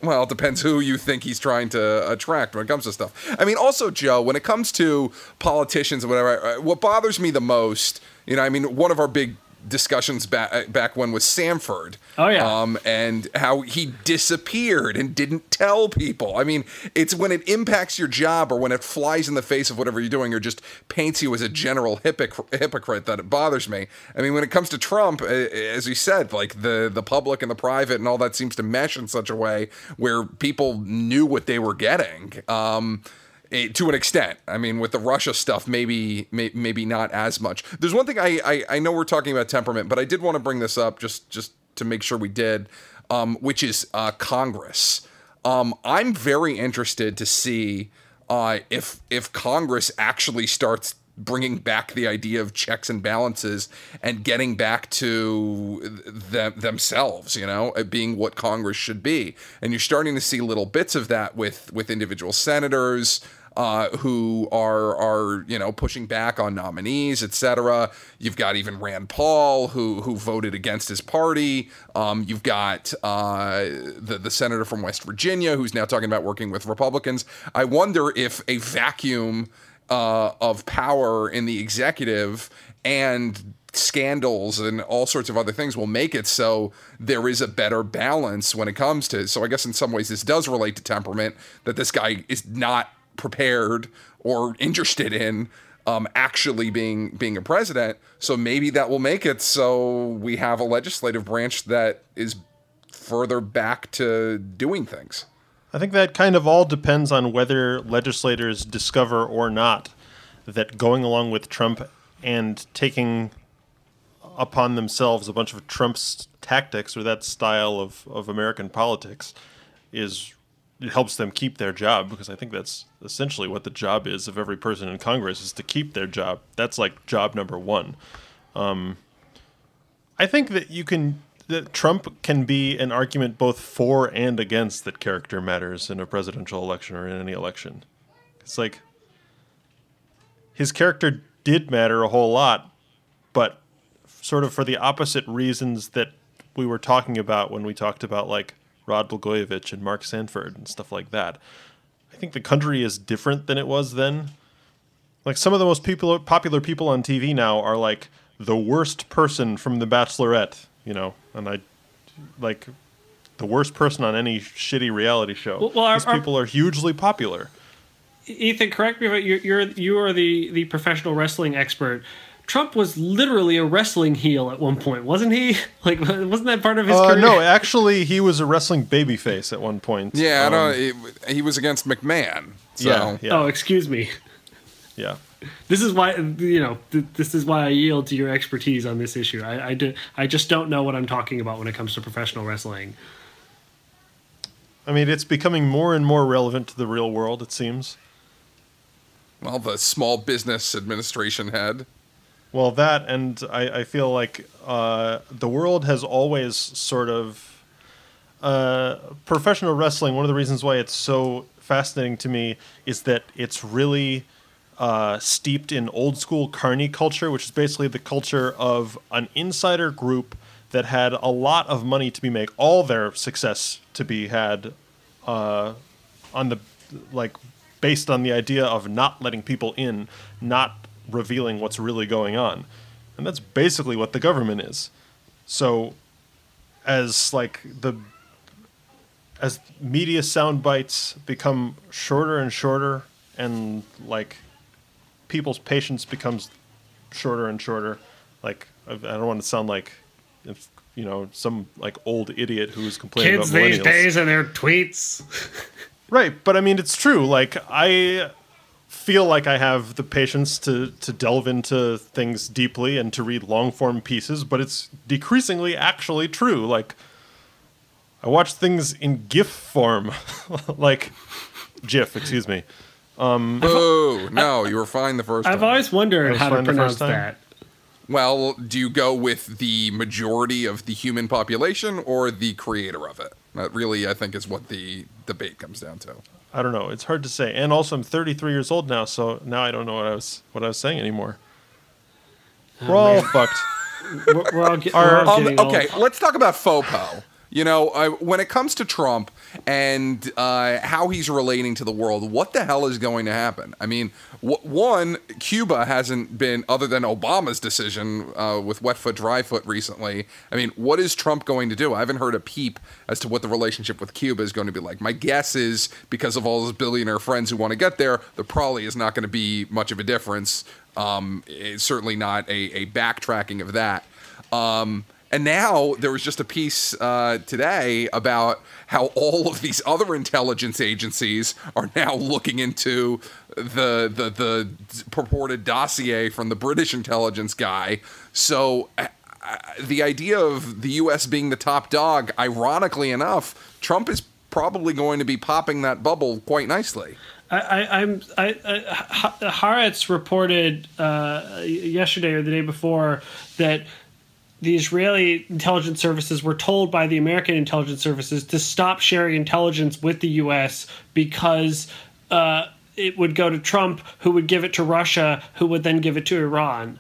Well, it depends who you think he's trying to attract when it comes to stuff. I mean, also, Joe, when it comes to politicians and whatever, uh, what bothers me the most, you know, I mean, one of our big discussions back back when with Sanford. Oh yeah. Um, and how he disappeared and didn't tell people. I mean, it's when it impacts your job or when it flies in the face of whatever you're doing or just paints you as a general hypocrite, hypocrite that it bothers me. I mean, when it comes to Trump, as you said, like the the public and the private and all that seems to mesh in such a way where people knew what they were getting. Um, to an extent. I mean, with the Russia stuff, maybe may, maybe not as much. There's one thing I, I, I know we're talking about temperament, but I did want to bring this up just just to make sure we did, um, which is uh, Congress. Um, I'm very interested to see uh, if if Congress actually starts bringing back the idea of checks and balances and getting back to them, themselves, you know, being what Congress should be. And you're starting to see little bits of that with with individual senators uh, who are are you know pushing back on nominees, etc. You've got even Rand Paul who who voted against his party. Um, you've got uh, the the senator from West Virginia who's now talking about working with Republicans. I wonder if a vacuum uh, of power in the executive and scandals and all sorts of other things will make it so there is a better balance when it comes to so i guess in some ways this does relate to temperament that this guy is not prepared or interested in um, actually being being a president. So maybe that will make it so we have a legislative branch that is further back to doing things. I think that kind of all depends on whether legislators discover or not that going along with Trump and taking upon themselves a bunch of Trump's tactics or that style of, of American politics is it helps them keep their job because I think that's essentially what the job is of every person in Congress is to keep their job. That's like job number one. Um, I think that you can that Trump can be an argument both for and against that character matters in a presidential election or in any election. It's like his character did matter a whole lot, but sort of for the opposite reasons that we were talking about when we talked about like Rod Blagojevich and Mark Sanford and stuff like that. I think the country is different than it was then. Like some of the most people popular people on TV now are like the worst person from The Bachelorette, you know, and I like the worst person on any shitty reality show. Well, well, our- These our- people are hugely popular. Ethan, correct me if I- you're you're you are the the professional wrestling expert. Trump was literally a wrestling heel at one point, wasn't he? *laughs* Like, wasn't that part of his Uh, career? no, actually, he was a wrestling babyface at one point. Yeah, Um, I don't. He, he was against McMahon. So. Yeah, yeah, Oh, excuse me. yeah. This is why you know. Th- this is why I yield to your expertise on this issue. I I, do, I just don't know what I'm talking about when it comes to professional wrestling. I mean, it's becoming more and more relevant to the real world. It seems. Well, the Small Business Administration head. Well, that and I, I feel like uh, the world has always sort of uh, professional wrestling. One of the reasons why it's so fascinating to me is that it's really uh, steeped in old school carny culture, which is basically the culture of an insider group that had a lot of money to be made, all their success to be had uh, on the like based on the idea of not letting people in, not revealing what's really going on. And that's basically what the government is. So as like the as media sound bites become shorter and shorter and like people's patience becomes shorter and shorter like I don't want to sound like if, you know some like old idiot who's complaining Kids about these days and their tweets. *laughs* Right, but I mean it's true. Like I feel like I have the patience to to delve into things deeply and to read long form pieces, but it's decreasingly actually true. Like I watch things in GIF form, *laughs* like GIF, excuse me. Um, oh No, you were fine the first Time. I've time. always wondered how to pronounce that. Well, do you go with the majority of the human population or the creator of it? That really, I think, is what the debate comes down to. I don't know. It's hard to say. And also, I'm 33 years old now, so now I don't know what I was what I was saying anymore. We're all fucked. We're, we're all, get, we're all Um, getting okay, old. let's talk about FOPO. You know, when it comes to Trump and uh, how he's relating to the world, what the hell is going to happen? I mean, w- one, Cuba hasn't been, other than Obama's decision uh, with wet foot, dry foot recently. I mean, what is Trump going to do? I haven't heard a peep as to what the relationship with Cuba is going to be like. My guess is because of all his billionaire friends who want to get there, there probably is not going to be much of a difference. Um, it's certainly not a, a backtracking of that. Um, and now there was just a piece uh, today about how all of these other intelligence agencies are now looking into the the, the purported dossier from the British intelligence guy. So uh, uh, the idea of the U.S. being the top dog, ironically enough, Trump is probably going to be popping that bubble quite nicely. I, I'm I, I, Haaretz reported uh, yesterday or the day before that the Israeli intelligence services were told by the American intelligence services to stop sharing intelligence with the U.S. because uh, it would go to Trump, who would give it to Russia, who would then give it to Iran.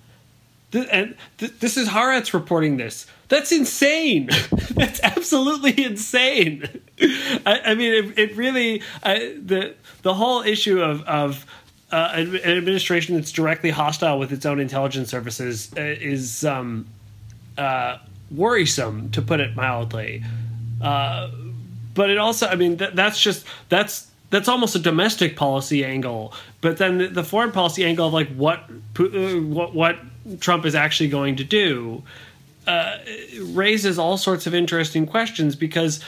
Th- and th- this is Haaretz reporting this. That's insane. *laughs* That's absolutely insane. I, I mean, it, it really I, the the whole issue of of uh, an administration that's directly hostile with its own intelligence services uh, is um, uh, worrisome, to put it mildly. Uh, but it also, I mean, that, that's just that's that's almost a domestic policy angle. But then the, the foreign policy angle of like what uh, what what Trump is actually going to do uh, raises all sorts of interesting questions because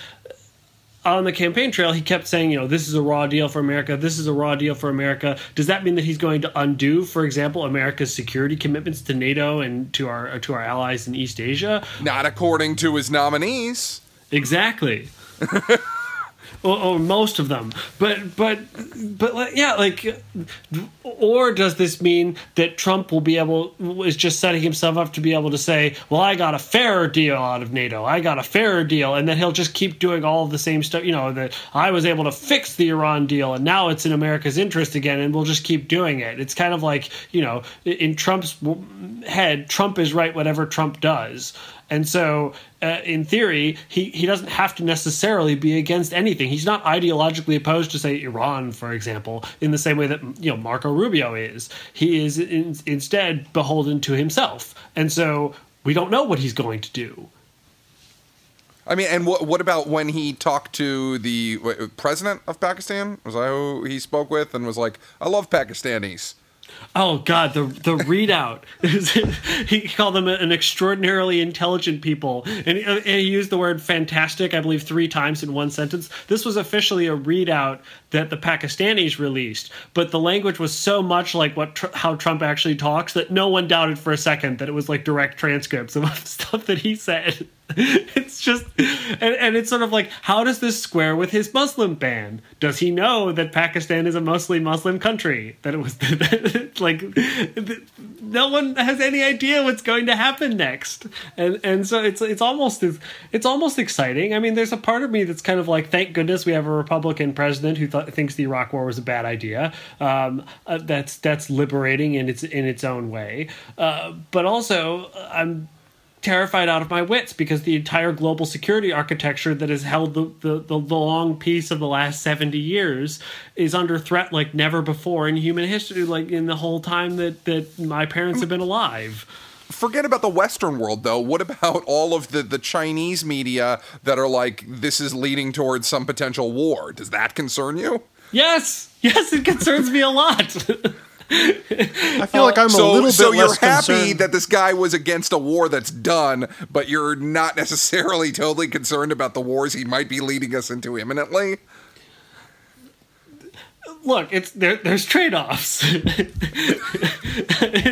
on the campaign trail, he kept saying, you know, this is a raw deal for America. This is a raw deal for America. Does that mean that he's going to undo, for example, America's security commitments to NATO and to our to our allies in East Asia? Not according to his nominees. Exactly. *laughs* or, or most of them. But but but yeah, like, or does this mean that Trump will be able is just setting himself up to be able to say, well, I got a fairer deal out of NATO, I got a fairer deal, and then he'll just keep doing all the same stuff. You know that I was able to fix the Iran deal, and now it's in America's interest again, and we'll just keep doing it. It's kind of like you know in Trump's head, Trump is right whatever Trump does. And so, uh, in theory, he, he doesn't have to necessarily be against anything. He's not ideologically opposed to, say, Iran, for example, in the same way that you know Marco Rubio is. He is in, instead beholden to himself, and so we don't know what he's going to do. I mean, and what what about when he talked to the president of Pakistan? Was that who he spoke with and was like, "I love Pakistanis." Oh God, the the readout. *laughs* he called them an extraordinarily intelligent people, and he, uh, and he, used the word "fantastic," I believe, three times in one sentence. This was officially a readout that the Pakistanis released, but the language was so much like what how Trump actually talks that no one doubted for a second that it was like direct transcripts of *laughs* stuff that he said. *laughs* it's just and, and it's sort of like how does this square with his muslim ban? Does he know that pakistan is a mostly muslim country? That it was *laughs* like no one has any idea what's going to happen next. And and so it's it's almost it's almost exciting. I mean there's a part of me that's kind of like thank goodness we have a republican president who th- thinks the iraq war was a bad idea. Um, uh, that's that's liberating in its in its own way. Uh, but also i'm terrified out of my wits because the entire global security architecture that has held the, the, the, long peace of the last 70 years is under threat like never before in human history, like in the whole time that, that my parents have been alive. Forget about the Western world, though. What about all of the, the Chinese media that are like, this is leading towards some potential war? Does that concern you? Yes. Yes, it concerns me a lot. *laughs* I feel like uh, I'm so, a little bit so you're happy concerned. that this guy was against a war that's done, but you're not necessarily totally concerned about the wars he might be leading us into imminently. Look, it's there, there's trade offs. *laughs* I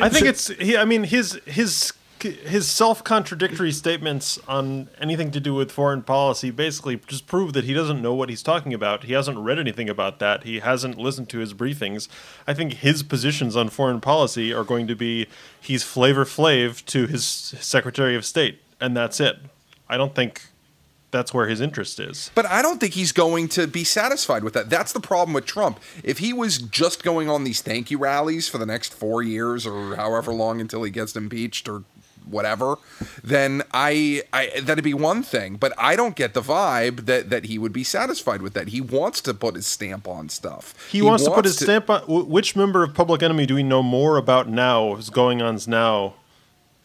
think it's. He, I mean, his his his self-contradictory statements on anything to do with foreign policy basically just prove that he doesn't know what he's talking about. He hasn't read anything about that. He hasn't listened to his briefings. I think his positions on foreign policy are going to be he's Flavor Flav to his Secretary of State, and that's it. I don't think that's where his interest is. But I don't think he's going to be satisfied with that. That's the problem with Trump. If he was just going on these thank you rallies for the next four years or however long until he gets impeached or whatever, then I, I that'd be one thing. But I don't get the vibe that that he would be satisfied with that. He wants to put his stamp on stuff. He, he wants, wants, to put his to, stamp on. Which member of Public Enemy do we know more about now? Who's going on now?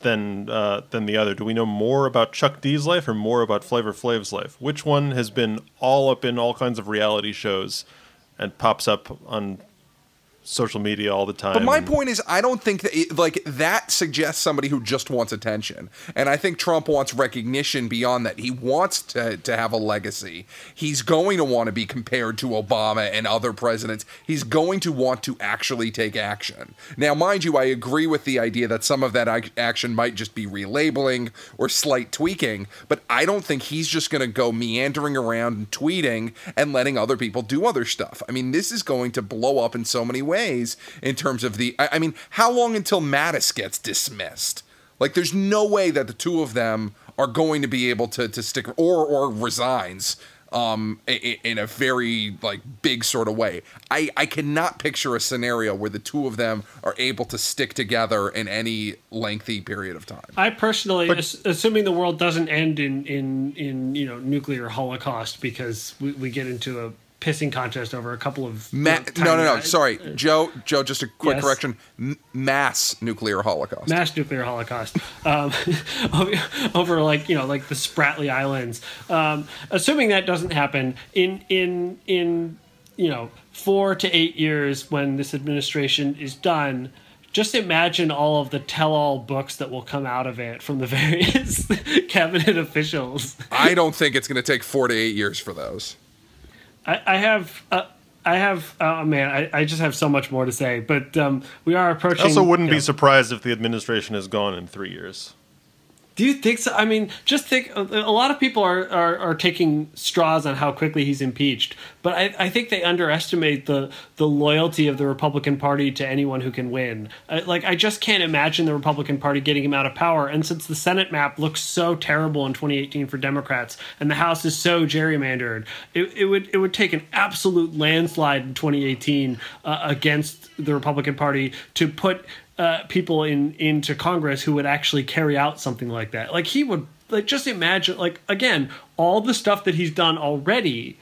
Than uh, than the other. Do we know more about Chuck D's life or more about Flavor Flav's life? Which one has been all up in all kinds of reality shows and pops up on social media all the time. But my point is, I don't think that it, like that suggests somebody who just wants attention, and I think Trump wants recognition beyond that. He wants to to have a legacy. He's going to want to be compared to Obama and other presidents. He's going to want to actually take action. Now, mind you, I agree with the idea that some of that action might just be relabeling or slight tweaking, but I don't think he's just going to go meandering around and tweeting and letting other people do other stuff. I mean, this is going to blow up in so many ways ways in terms of the. I, I mean, how long until Mattis gets dismissed? Like, there's no way that the two of them are going to be able to to stick or or resigns um, in, in, a very like big sort of way. I, I cannot picture a scenario where the two of them are able to stick together in any lengthy period of time. I personally, but, assuming the world doesn't end in in in you know nuclear holocaust because we, we get into a pissing contest over a couple of Ma- no, no, no. Sorry, Joe. Joe, just a quick yes. correction. M- mass nuclear holocaust. Mass nuclear holocaust. um, *laughs* over like you know like the Spratly Islands. Um, assuming that doesn't happen in in in you know four to eight years when this administration is done just imagine all of the tell-all books that will come out of it from the *laughs* various cabinet officials. I don't think it's going to take four to eight years for those. I, I have. Uh, I have, oh man, I, I just have so much more to say, but um, we are approaching. I also wouldn't be know, surprised if the administration is gone in three years. Do you think so? I mean, just think. A lot of people are, are, are taking straws on how quickly he's impeached, but I, I think they underestimate the the loyalty of the Republican Party to anyone who can win. I, like, I just can't imagine the Republican Party getting him out of power. And since the Senate map looks so terrible in 2018 for Democrats, and the House is so gerrymandered, it, it would it would take an absolute landslide in 2018 uh, against the Republican Party to put uh, people in into Congress who would actually carry out something like that. Like he would like just imagine like again all the stuff that he's done already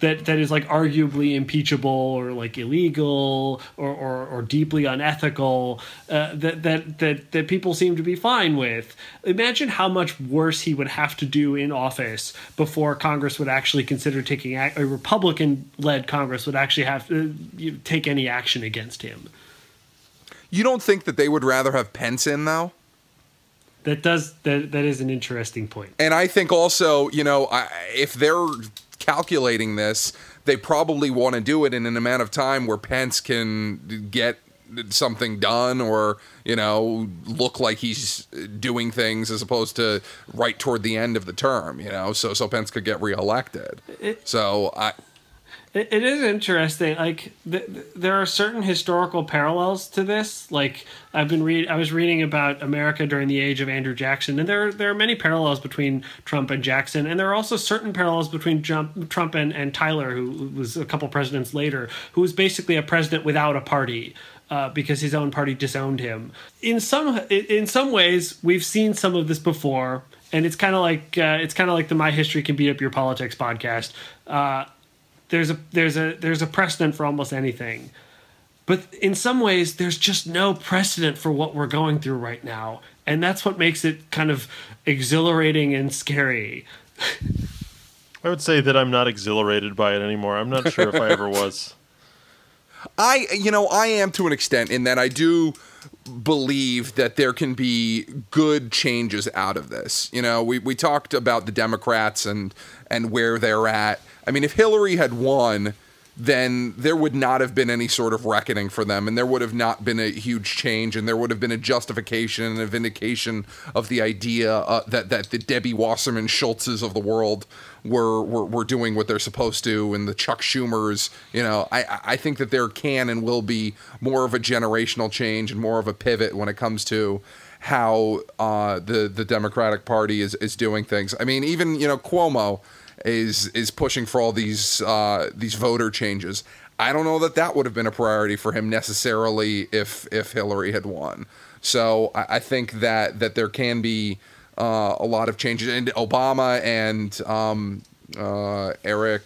that that is like arguably impeachable or like illegal or or, or deeply unethical uh, that that that that people seem to be fine with. Imagine how much worse he would have to do in office before Congress would actually consider taking a, a Republican led Congress would actually have to uh, take any action against him. You don't think that they would rather have Pence in though? That does that that is an interesting point. And I think also, you know, if they're calculating this, they probably want to do it in an amount of time where Pence can get something done or you know look like he's doing things as opposed to right toward the end of the term you know so so Pence could get reelected it, so I it, is interesting. Like th- there are certain historical parallels to this. Like I've been read, I was reading about America during the age of Andrew Jackson, and there there are many parallels between Trump and Jackson, and there are also certain parallels between Trump, Trump and, and Tyler, who was a couple presidents later, who was basically a president without a party. Uh, because his own party disowned him. In some in some ways, we've seen some of this before, and it's kind of like uh, it's kind of like the My History Can Beat Up Your Politics podcast. Uh, there's a there's a there's a precedent for almost anything. But in some ways there's just no precedent for what we're going through right now. And that's what makes it kind of exhilarating and scary. *laughs* I would say that i'm not exhilarated by it anymore. I'm not sure if i ever was. *laughs* I you know i am to an extent in that i do believe that there can be good changes out of this. You know we, we talked about the democrats and and where they're at I mean, if Hillary had won, then there would not have been any sort of reckoning for them, and there would have not been a huge change, and there would have been a justification and a vindication of the idea uh, that that the Debbie Wasserman Schultzes of the world were, were were doing what they're supposed to, and the Chuck Schumers. You know, I I think that there can and will be more of a generational change and more of a pivot when it comes to how uh, the the Democratic Party is is doing things. I mean, even you know Cuomo is is pushing for all these uh, these voter changes. I don't know that that would have been a priority for him necessarily if if Hillary had won. So I, I think that that there can be uh, a lot of changes. And Obama and um, uh, Eric,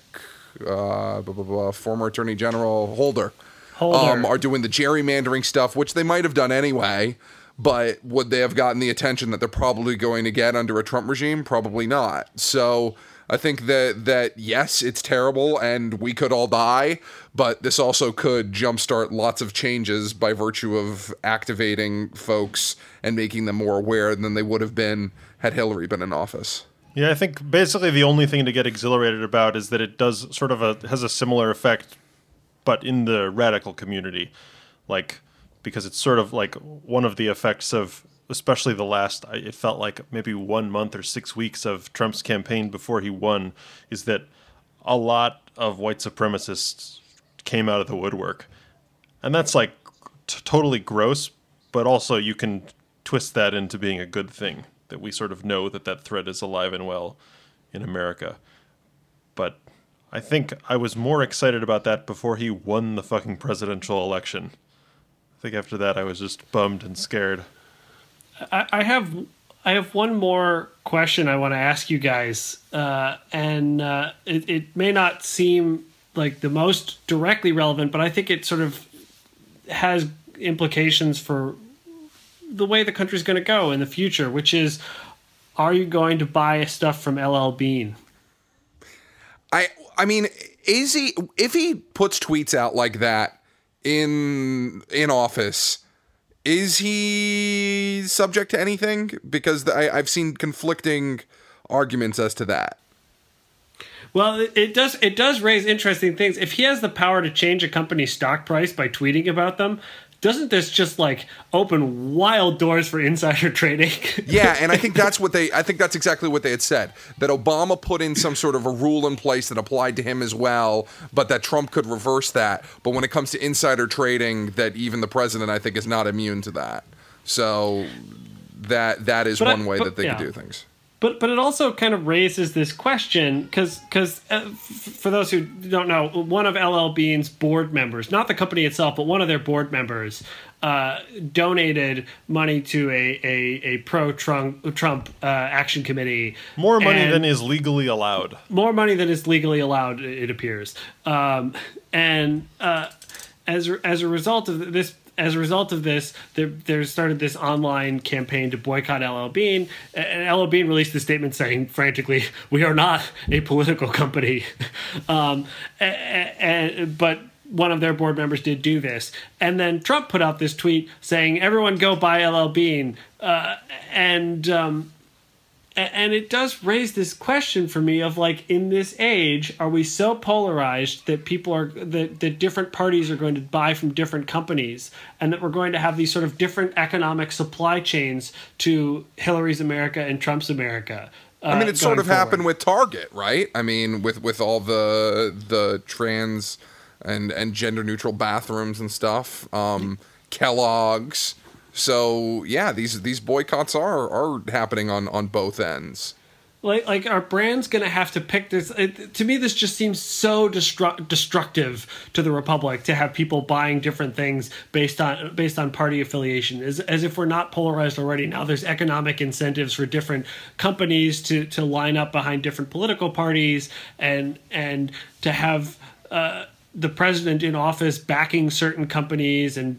uh, blah, blah, blah, former Attorney General Holder, Holder. Um, are doing the gerrymandering stuff, which they might have done anyway. But would they have gotten the attention that they're probably going to get under a Trump regime? Probably not. So I think that that yes, it's terrible and we could all die, but this also could jumpstart lots of changes by virtue of activating folks and making them more aware than they would have been had Hillary been in office. Yeah, I think basically the only thing to get exhilarated about is that it does sort of a has a similar effect but in the radical community. Like because it's sort of like one of the effects of especially the last it felt like maybe one month or six weeks of Trump's campaign before he won is that a lot of white supremacists came out of the woodwork, and that's like t- totally gross. But also, you can twist that into being a good thing that we sort of know that that threat is alive and well in America. But I think I was more excited about that before he won the fucking presidential election. I think after that I was just bummed and scared. I, have I have one more question I want to ask you guys, uh, and uh, it, it may not seem like the most directly relevant, but I think it sort of has implications for the way the country's going to go in the future. Which is, are you going to buy stuff from LL Bean? I I mean, is he if he puts tweets out like that in in office? Is he subject to anything? Because I, I've seen conflicting arguments as to that. Well, it does it does raise interesting things. If he has the power to change a company's stock price by tweeting about them, doesn't this just like open wild doors for insider *laughs* trading? yeah, and I think that's what they I think that's exactly what they had said. That Obama put in some sort of a rule in place that applied to him as well, but that Trump could reverse that. But when it comes to insider trading, that even the president I think is not immune to that. So that that is But I- one way but- that they yeah. could do things. But but it also kind of raises this question because because uh, f- for those who don't know, one of LL Bean's board members, not the company itself, but one of their board members, uh, donated money to a a, a pro Trump Trump uh, action committee. More money than is legally allowed. more money than is legally allowed. It appears, um, and uh, as as a result of this. As a result of this, there, there started this online campaign to boycott LL Bean, and LL Bean released a statement saying, frantically, "We are not a political company." *laughs* um, a- a- a- but one of their board members did do this, and then Trump put out this tweet saying, "Everyone go buy LL Bean," uh, and um, and it does raise this question for me of like in this age are we so polarized that people are that, that different parties are going to buy from different companies and that we're going to have these sort of different economic supply chains to hillary's america and trump's america uh, I mean, it sort of happened with Target, right? I mean, with with all the the trans and and gender neutral bathrooms and stuff. Um, Kellogg's. So yeah, these these boycotts are are happening on on both ends. like like our brand's gonna have to pick this it, to me this just seems so destru- destructive to the republic to have people buying different things based on based on party affiliation as, as if we're not polarized already now there's economic incentives for different companies to to line up behind different political parties and and to have uh, the president in office backing certain companies and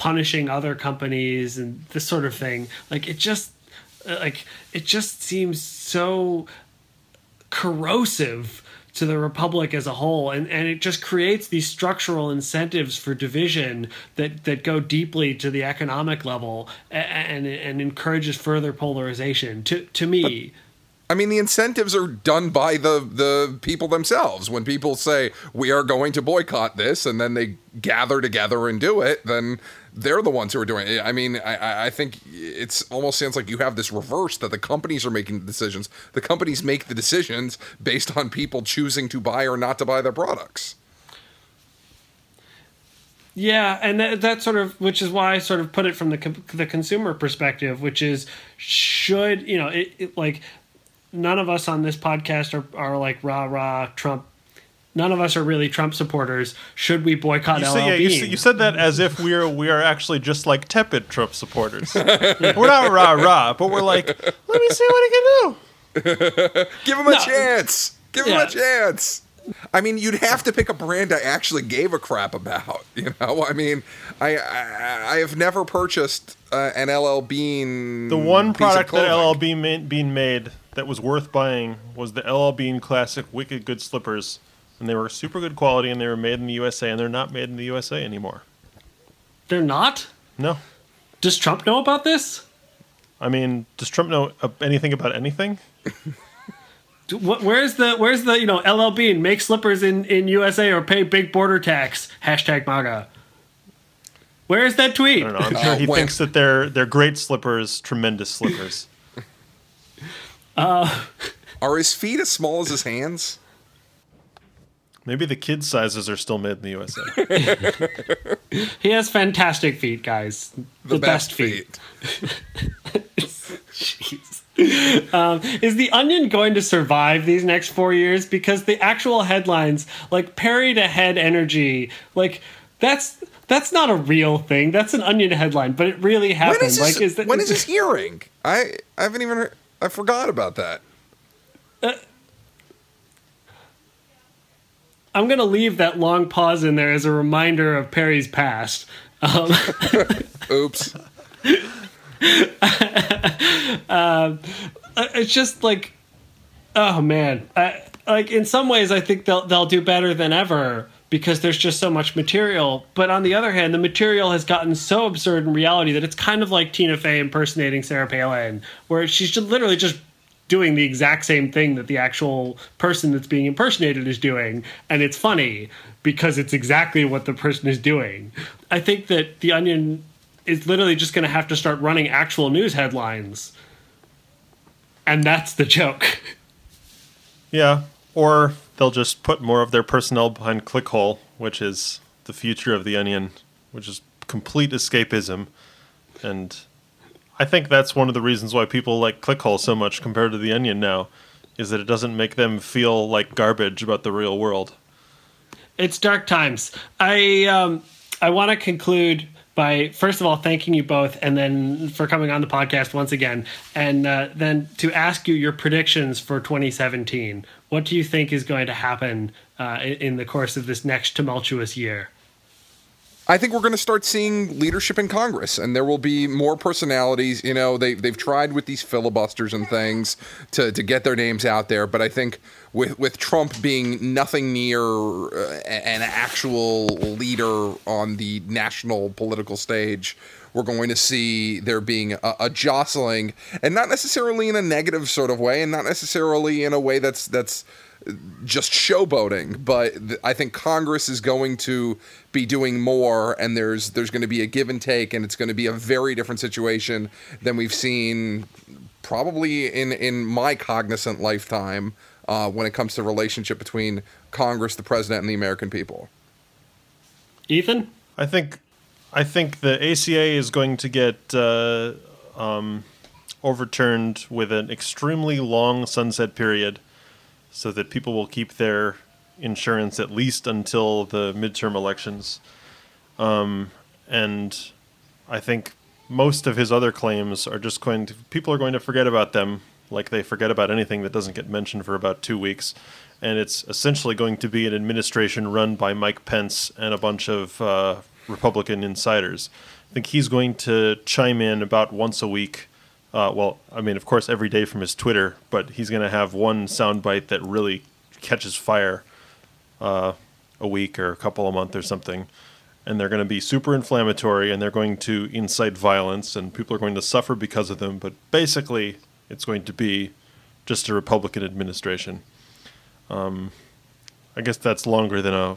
punishing other companies and this sort of thing. Like it just uh, like it just seems so corrosive to the republic as a whole. And and it just creates these structural incentives for division that that go deeply to the economic level a- and and encourages further polarization. To to me I mean, the incentives are done by the the people themselves. When people say we are going to boycott this, and then they gather together and do it, then they're the ones who are doing it. I mean, I- I, think it's almost sounds like you have this reverse that the companies are making the decisions. The companies make the decisions based on people choosing to buy or not to buy their products. Yeah, and that, that sort of, which is why I sort of put it from the the consumer perspective, which is should you know, it, it like none of us on this podcast are are like rah rah Trump. None of us are really Trump supporters. Should we boycott You, LL yeah, you, you said that as if we're we are actually just like tepid Trump supporters. *laughs* we're not rah rah, but we're like, let me see what he can do. *laughs* Give them a No. chance. Give them Yeah. a chance. I mean, you'd have to pick a brand I actually gave a crap about. *laughs* You know, I mean, I I, I have never purchased uh, an LL Bean. The one piece of product that. LL Bean ma- Bean made that was worth buying was the LL Bean Classic Wicked Good Slippers, and they were super good quality, and they were made in the USA, and they're not made in the USA anymore. They're not. No, Does Trump know about this? I mean, does Trump know uh, anything about anything? Where's the where's the you know LL Bean make slippers in in USA or pay big border tax hashtag MAGA. Where's that tweet? I don't know. I'm *laughs* sure he when- thinks that they're they're great slippers, tremendous slippers. *laughs* Are his feet as small as his hands? Maybe the kids' sizes are still made in the USA. *laughs* He has fantastic feet, guys. The, best, feet. *laughs* Jeez. Um, is the Onion going to survive these next four years? Because the actual headlines, like Perry to Head Energy, like that's that's not a real thing. That's an Onion headline, but it really happened. When is this? like, is that, when is this hearing? I I haven't even. Heard, I forgot about that. I'm gonna leave that long pause in there as a reminder of Perry's past. Um, *laughs* Oops. *laughs* Uh, it's just like oh man I, like in some ways i think they'll they'll do better than ever because there's just so much material but on the other hand the material has gotten so absurd in reality that it's kind of like tina fey impersonating sarah palin where she's literally just doing the exact same thing that the actual person that's being impersonated is doing, and it's funny because it's exactly what the person is doing. I think that the Onion is literally just going to have to start running actual news headlines, and that's the joke. *laughs* Yeah, or they'll just put more of their personnel behind Clickhole, which is the future of the Onion, which is complete escapism. And I think that's one of the reasons why people like Clickhole so much compared to the Onion now, is that it doesn't make them feel like garbage about the real world. It's dark times. I um, I want to conclude by first of all thanking you both, and then for coming on the podcast once again, and uh, then to ask you your predictions for 2017. What do you think is going to happen uh, in the course of this next tumultuous year? I think we're going to start seeing leadership in Congress, and there will be more personalities. You know, they they've tried with these filibusters and things to to get their names out there, but I think with with Trump being nothing near uh, an actual leader on the national political stage, we're going to see there being a, a, jostling, and not necessarily in a negative sort of way, and not necessarily in a way that's that's just showboating. But th- I think Congress is going to be doing more, and there's there's going to be a give and take, and it's going to be a very different situation than we've seen probably in in my cognizant lifetime uh, when it comes to relationship between Congress, the president, and the American people. Ethan, I think I think the ACA is going to get uh, um, overturned with an extremely long sunset period, so that people will keep their insurance at least until the midterm elections. Um, and I think most of his other claims are just going to people are going to forget about them like they forget about anything that doesn't get mentioned for about two weeks. And it's essentially going to be an administration run by Mike Pence and a bunch of uh, Republican insiders. I think he's going to chime in about once a week. Uh, well, I mean, of course, every day from his Twitter, but he's going to have one soundbite that really catches fire uh, a week or a couple a month or something. And they're going to be super inflammatory and they're going to incite violence and people are going to suffer because of them. But basically, it's going to be just a Republican administration. Um, I guess that's longer than a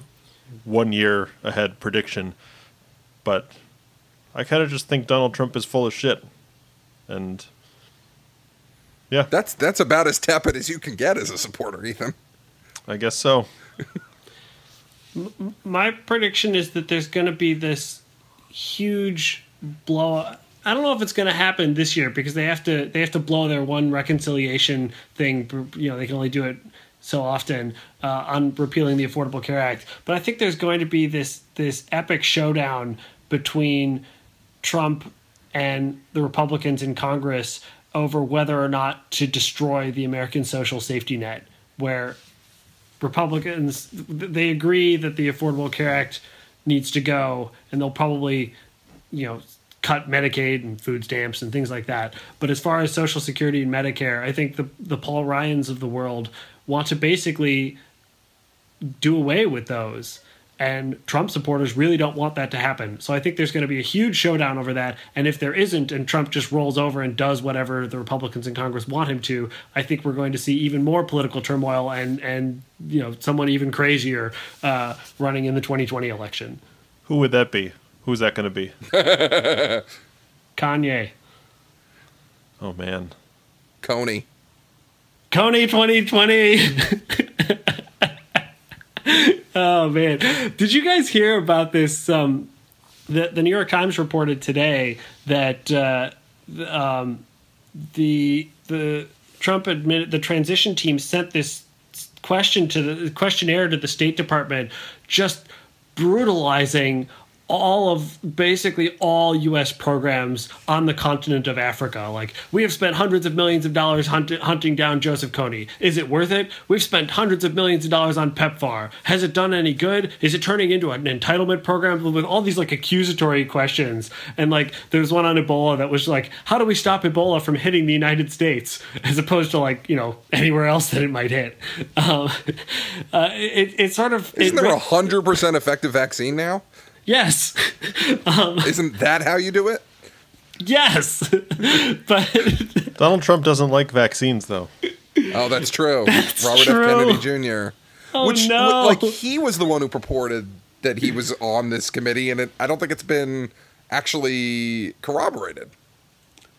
one year ahead prediction. But I kind of just think Donald Trump is full of shit. And yeah. That's that's about as tepid as you can get as a supporter, Ethan. I guess so. *laughs* My prediction is that there's going to be this huge blow. I don't know if it's going to happen this year because they have to they have to blow their one reconciliation thing. You know, they can only do it so often uh, on repealing the Affordable Care Act. But I think there's going to be this this epic showdown between Trump and the Republicans in Congress over whether or not to destroy the American social safety net, where Republicans they agree that the Affordable Care Act needs to go, and they'll probably, you know, cut Medicaid and food stamps and things like that. But as far as Social Security and Medicare, I think the the Paul Ryans of the world want to basically do away with those. And Trump supporters really don't want that to happen. So I think there's going to be a huge showdown over that. And if there isn't, and Trump just rolls over and does whatever the Republicans in Congress want him to, I think we're going to see even more political turmoil and and you know someone even crazier uh, running in the 2020 election. Who would that be? Who's that going to be? *laughs* Kanye. Oh man. Kony. Kony 2020. *laughs* oh man, did you guys hear about this? Um, the the New York Times reported today that uh, um, the the Trump admitted the transition team sent this question to the questionnaire to the State Department, just brutalizing all of basically all U.S. programs on the continent of Africa. Like we have spent hundreds of millions of dollars hunt- hunting down Joseph Kony. Is it worth it? We've spent hundreds of millions of dollars on PEPFAR. Has it done any good? Is it turning into an entitlement program with all these like accusatory questions? And like there's one on Ebola that was like, how do we stop Ebola from hitting the United States as opposed to like you know anywhere else that it might hit? Um, *laughs* uh, it, it sort of isn't it, there a hundred percent effective vaccine now? Yes. *laughs* um, Isn't that how you do it? Yes, *laughs* but *laughs* Donald Trump doesn't like vaccines, though. Oh, that's true. Robert true. F. Kennedy Jr. oh Which, no, like, he was the one who purported that he was on this committee, and it, I don't think it's been actually corroborated.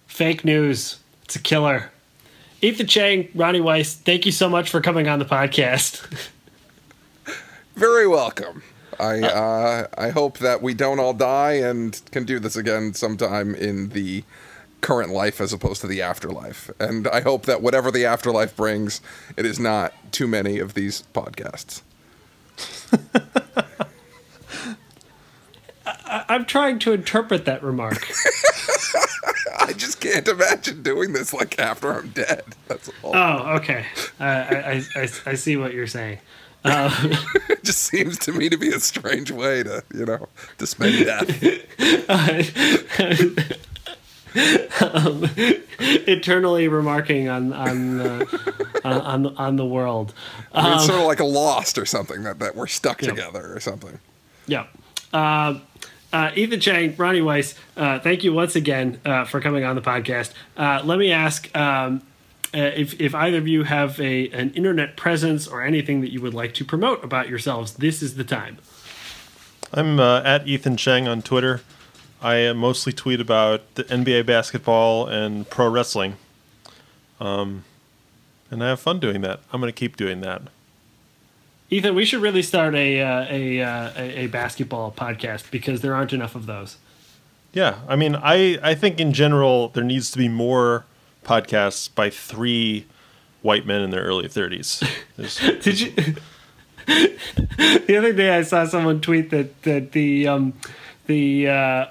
fake news. It's a killer. Ethan Chang, Ronnie Weiss, thank you so much for coming on the podcast. Very welcome. I uh, I hope that we don't all die and can do this again sometime in the current life as opposed to the afterlife. And I hope that whatever the afterlife brings, it is not too many of these podcasts. *laughs* I'm trying to interpret that remark. *laughs* I just can't imagine doing this like after I'm dead. That's all. Oh, okay. Uh, I, I, I, I see what you're saying. *laughs* it just seems to me to be a strange way to, you know, to spend death. *laughs* Eternally remarking on on uh, on, on the, on the world. I mean, it's sort of like a lost or something that, that we're stuck Yeah. together or something. Yeah. Uh, uh, Ethan Chang, Ronnie Weiss, uh, thank you once again uh, for coming on the podcast. Uh, let me ask um, uh, if, if either of you have a an internet presence or anything that you would like to promote about yourselves. This is the time. I'm uh, at Ethan Cheng on Twitter. I uh, mostly tweet about the NBA basketball and pro wrestling. Um, and I have fun doing that. I'm going to keep doing that. Ethan, we should really start a uh, a, uh, a a basketball podcast because there aren't enough of those. Yeah, I mean, I, I think in general there needs to be more podcasts by three white men in their early 30s. *laughs* Did you? *laughs* the other day, I saw someone tweet that that the um, the uh,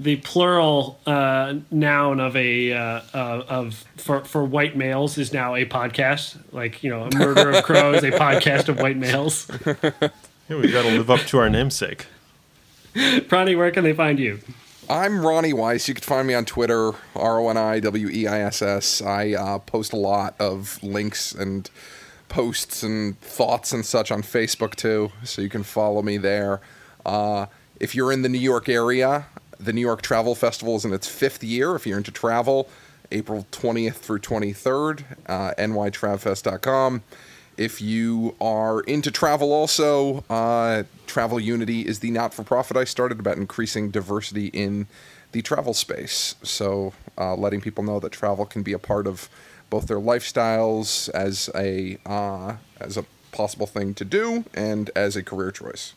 the plural uh, noun of a uh, uh, of for for white males is now a podcast. Like you know, a murder of crows, a podcast of white males. *laughs* yeah, we got to live up to our namesake. Ronnie, where can they find you? I'm Ronnie Weiss. You can find me on Twitter, R O N I W E I S S. I uh, post a lot of links and posts and thoughts and such on Facebook too, so you can follow me there. Uh, if you're in the New York area, the New York Travel Festival is in its fifth year. If you're into travel, April 20th through 23rd, uh, nytravfest.com. If you are into travel, also, uh, Travel Unity is the not for profit I started about increasing diversity in the travel space. So, uh, letting people know that travel can be a part of both their lifestyles as a uh, as a possible thing to do and as a career choice.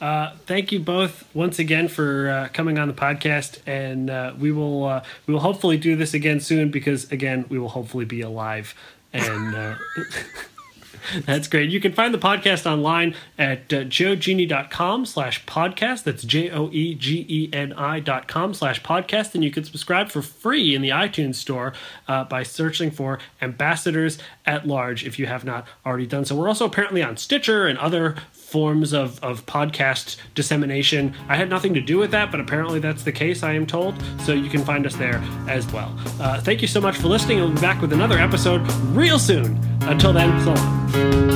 Uh, thank you both once again for uh, coming on the podcast, and uh, we will uh, we will hopefully do this again soon because again we will hopefully be alive and. Uh, *laughs* That's great. You can find the podcast online at uh, joegeni.com slash podcast. That's J O E G E N I dot com slash podcast. And you can subscribe for free in the iTunes store uh, by searching for Ambassadors at Large if you have not already done so. We're also apparently on Stitcher and other forms of, of podcast dissemination. I had nothing to do with that, but apparently that's the case, I am told. So you can find us there as well. Uh, thank you so much for listening. We'll be back with another episode real soon. Until then, so long.